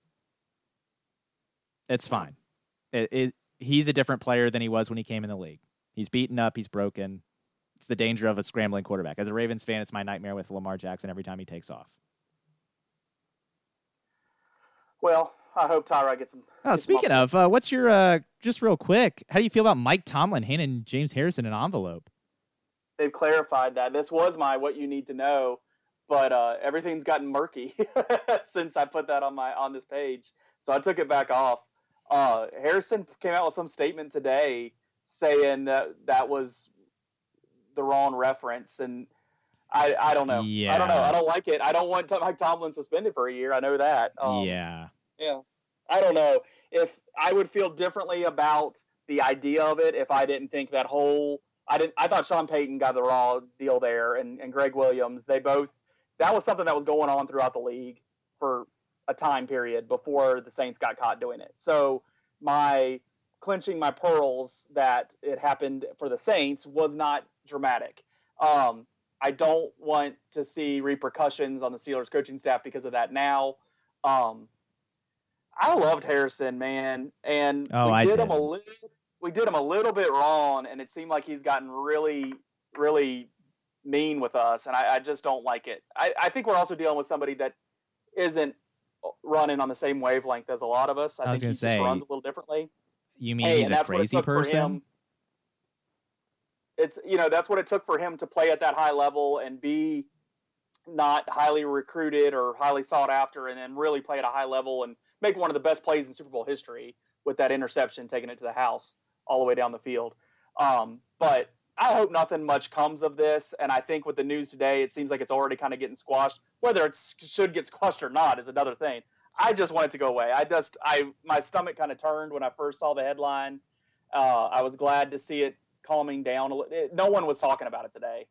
It's fine. It, it, he's a different player than he was when he came in the league. He's beaten up, he's broken. It's the danger of a scrambling quarterback. As a Ravens fan, it's my nightmare with Lamar Jackson every time he takes off. Well, I hope Tyrod gets some. Oh, gets speaking off- of, uh, what's your uh, just real quick? How do you feel about Mike Tomlin handing James Harrison an envelope? They've clarified that this was my what you need to know, but uh, everything's gotten murky since I put that on my on this page. So I took it back off. Uh, Harrison came out with some statement today saying that that was the wrong reference, and I I don't know. Yeah. I don't know. I don't like it. I don't want Mike Tomlin suspended for a year. I know that. Um, yeah. Yeah. I don't know if I would feel differently about the idea of it if I didn't think that whole I didn't I thought Sean Payton got the raw deal there and, and Gregg Williams they both that was something that was going on throughout the league for a time period before the Saints got caught doing it. So my clenching my pearls that it happened for the Saints was not dramatic. Um, I don't want to see repercussions on the Steelers coaching staff because of that now. Um, I loved Harrison, man, and Oh, we I did him a little. We did him a little bit wrong, and it seemed like he's gotten really, really mean with us, and I, I just don't like it. I, I think we're also dealing with somebody that isn't running on the same wavelength as a lot of us. I, I was think he gonna just say, runs a little differently. You mean Hey, he's a that's what it crazy person? him. It's you know that's what it took for him to play at that high level and be not highly recruited or highly sought after, and then really play at a high level and make one of the best plays in Super Bowl history with that interception, taking it to the house all the way down the field. Um, but I hope nothing much comes of this, and I think with the news today, it seems like it's already kind of getting squashed. Whether it should get squashed or not is another thing. I just want it to go away. I just, I, my stomach kind of turned when I first saw the headline. Uh, I was glad to see it calming down. a It, no one was talking about it today.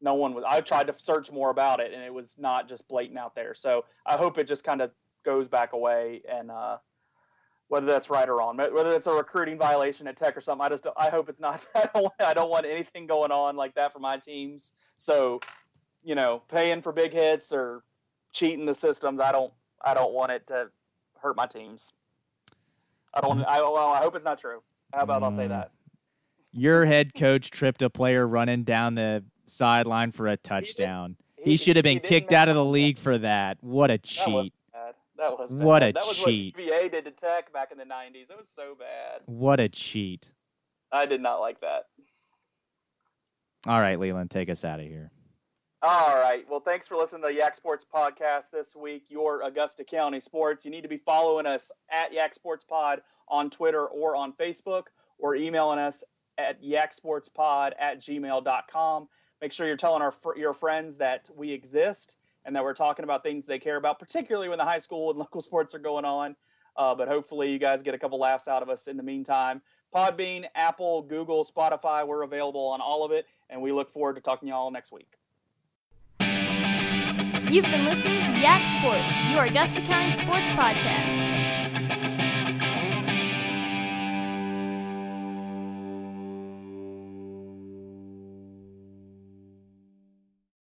No one was. I tried to search more about it, and it was not just blatant out there. So I hope it just kind of goes back away, and uh, whether that's right or wrong, whether it's a recruiting violation at Tech or something, I just, I hope it's not. I don't, want- I don't want anything going on like that for my teams. So, you know, paying for big hits or cheating the systems, I don't, I don't want it to hurt my teams. I don't. I well, I hope it's not true. How about I'll say Mm. that. Your head coach tripped a player running down the sideline for a touchdown. He, should have been kicked out of the that. league for that. What a cheat. That was bad. What a that was cheat. what VA did to Tech back in the '90s. It was so bad. What a cheat. I did not like that. All right, Leland, take us out of here. All right. Well, thanks for listening to the Yak Sports Podcast this week. Your Augusta County sports. You need to be following us at Yak Sports Pod on Twitter or on Facebook, or emailing us at yaksportspod at gmail.com. Make sure you're telling our your friends that we exist and that we're talking about things they care about, particularly when the high school and local sports are going on. Uh, but hopefully, you guys get a couple laughs out of us in the meantime. Podbean, Apple, Google, Spotify, we're available on all of it, and we look forward to talking to y'all next week. You've been listening to Yak Sports, your Augusta County sports podcast.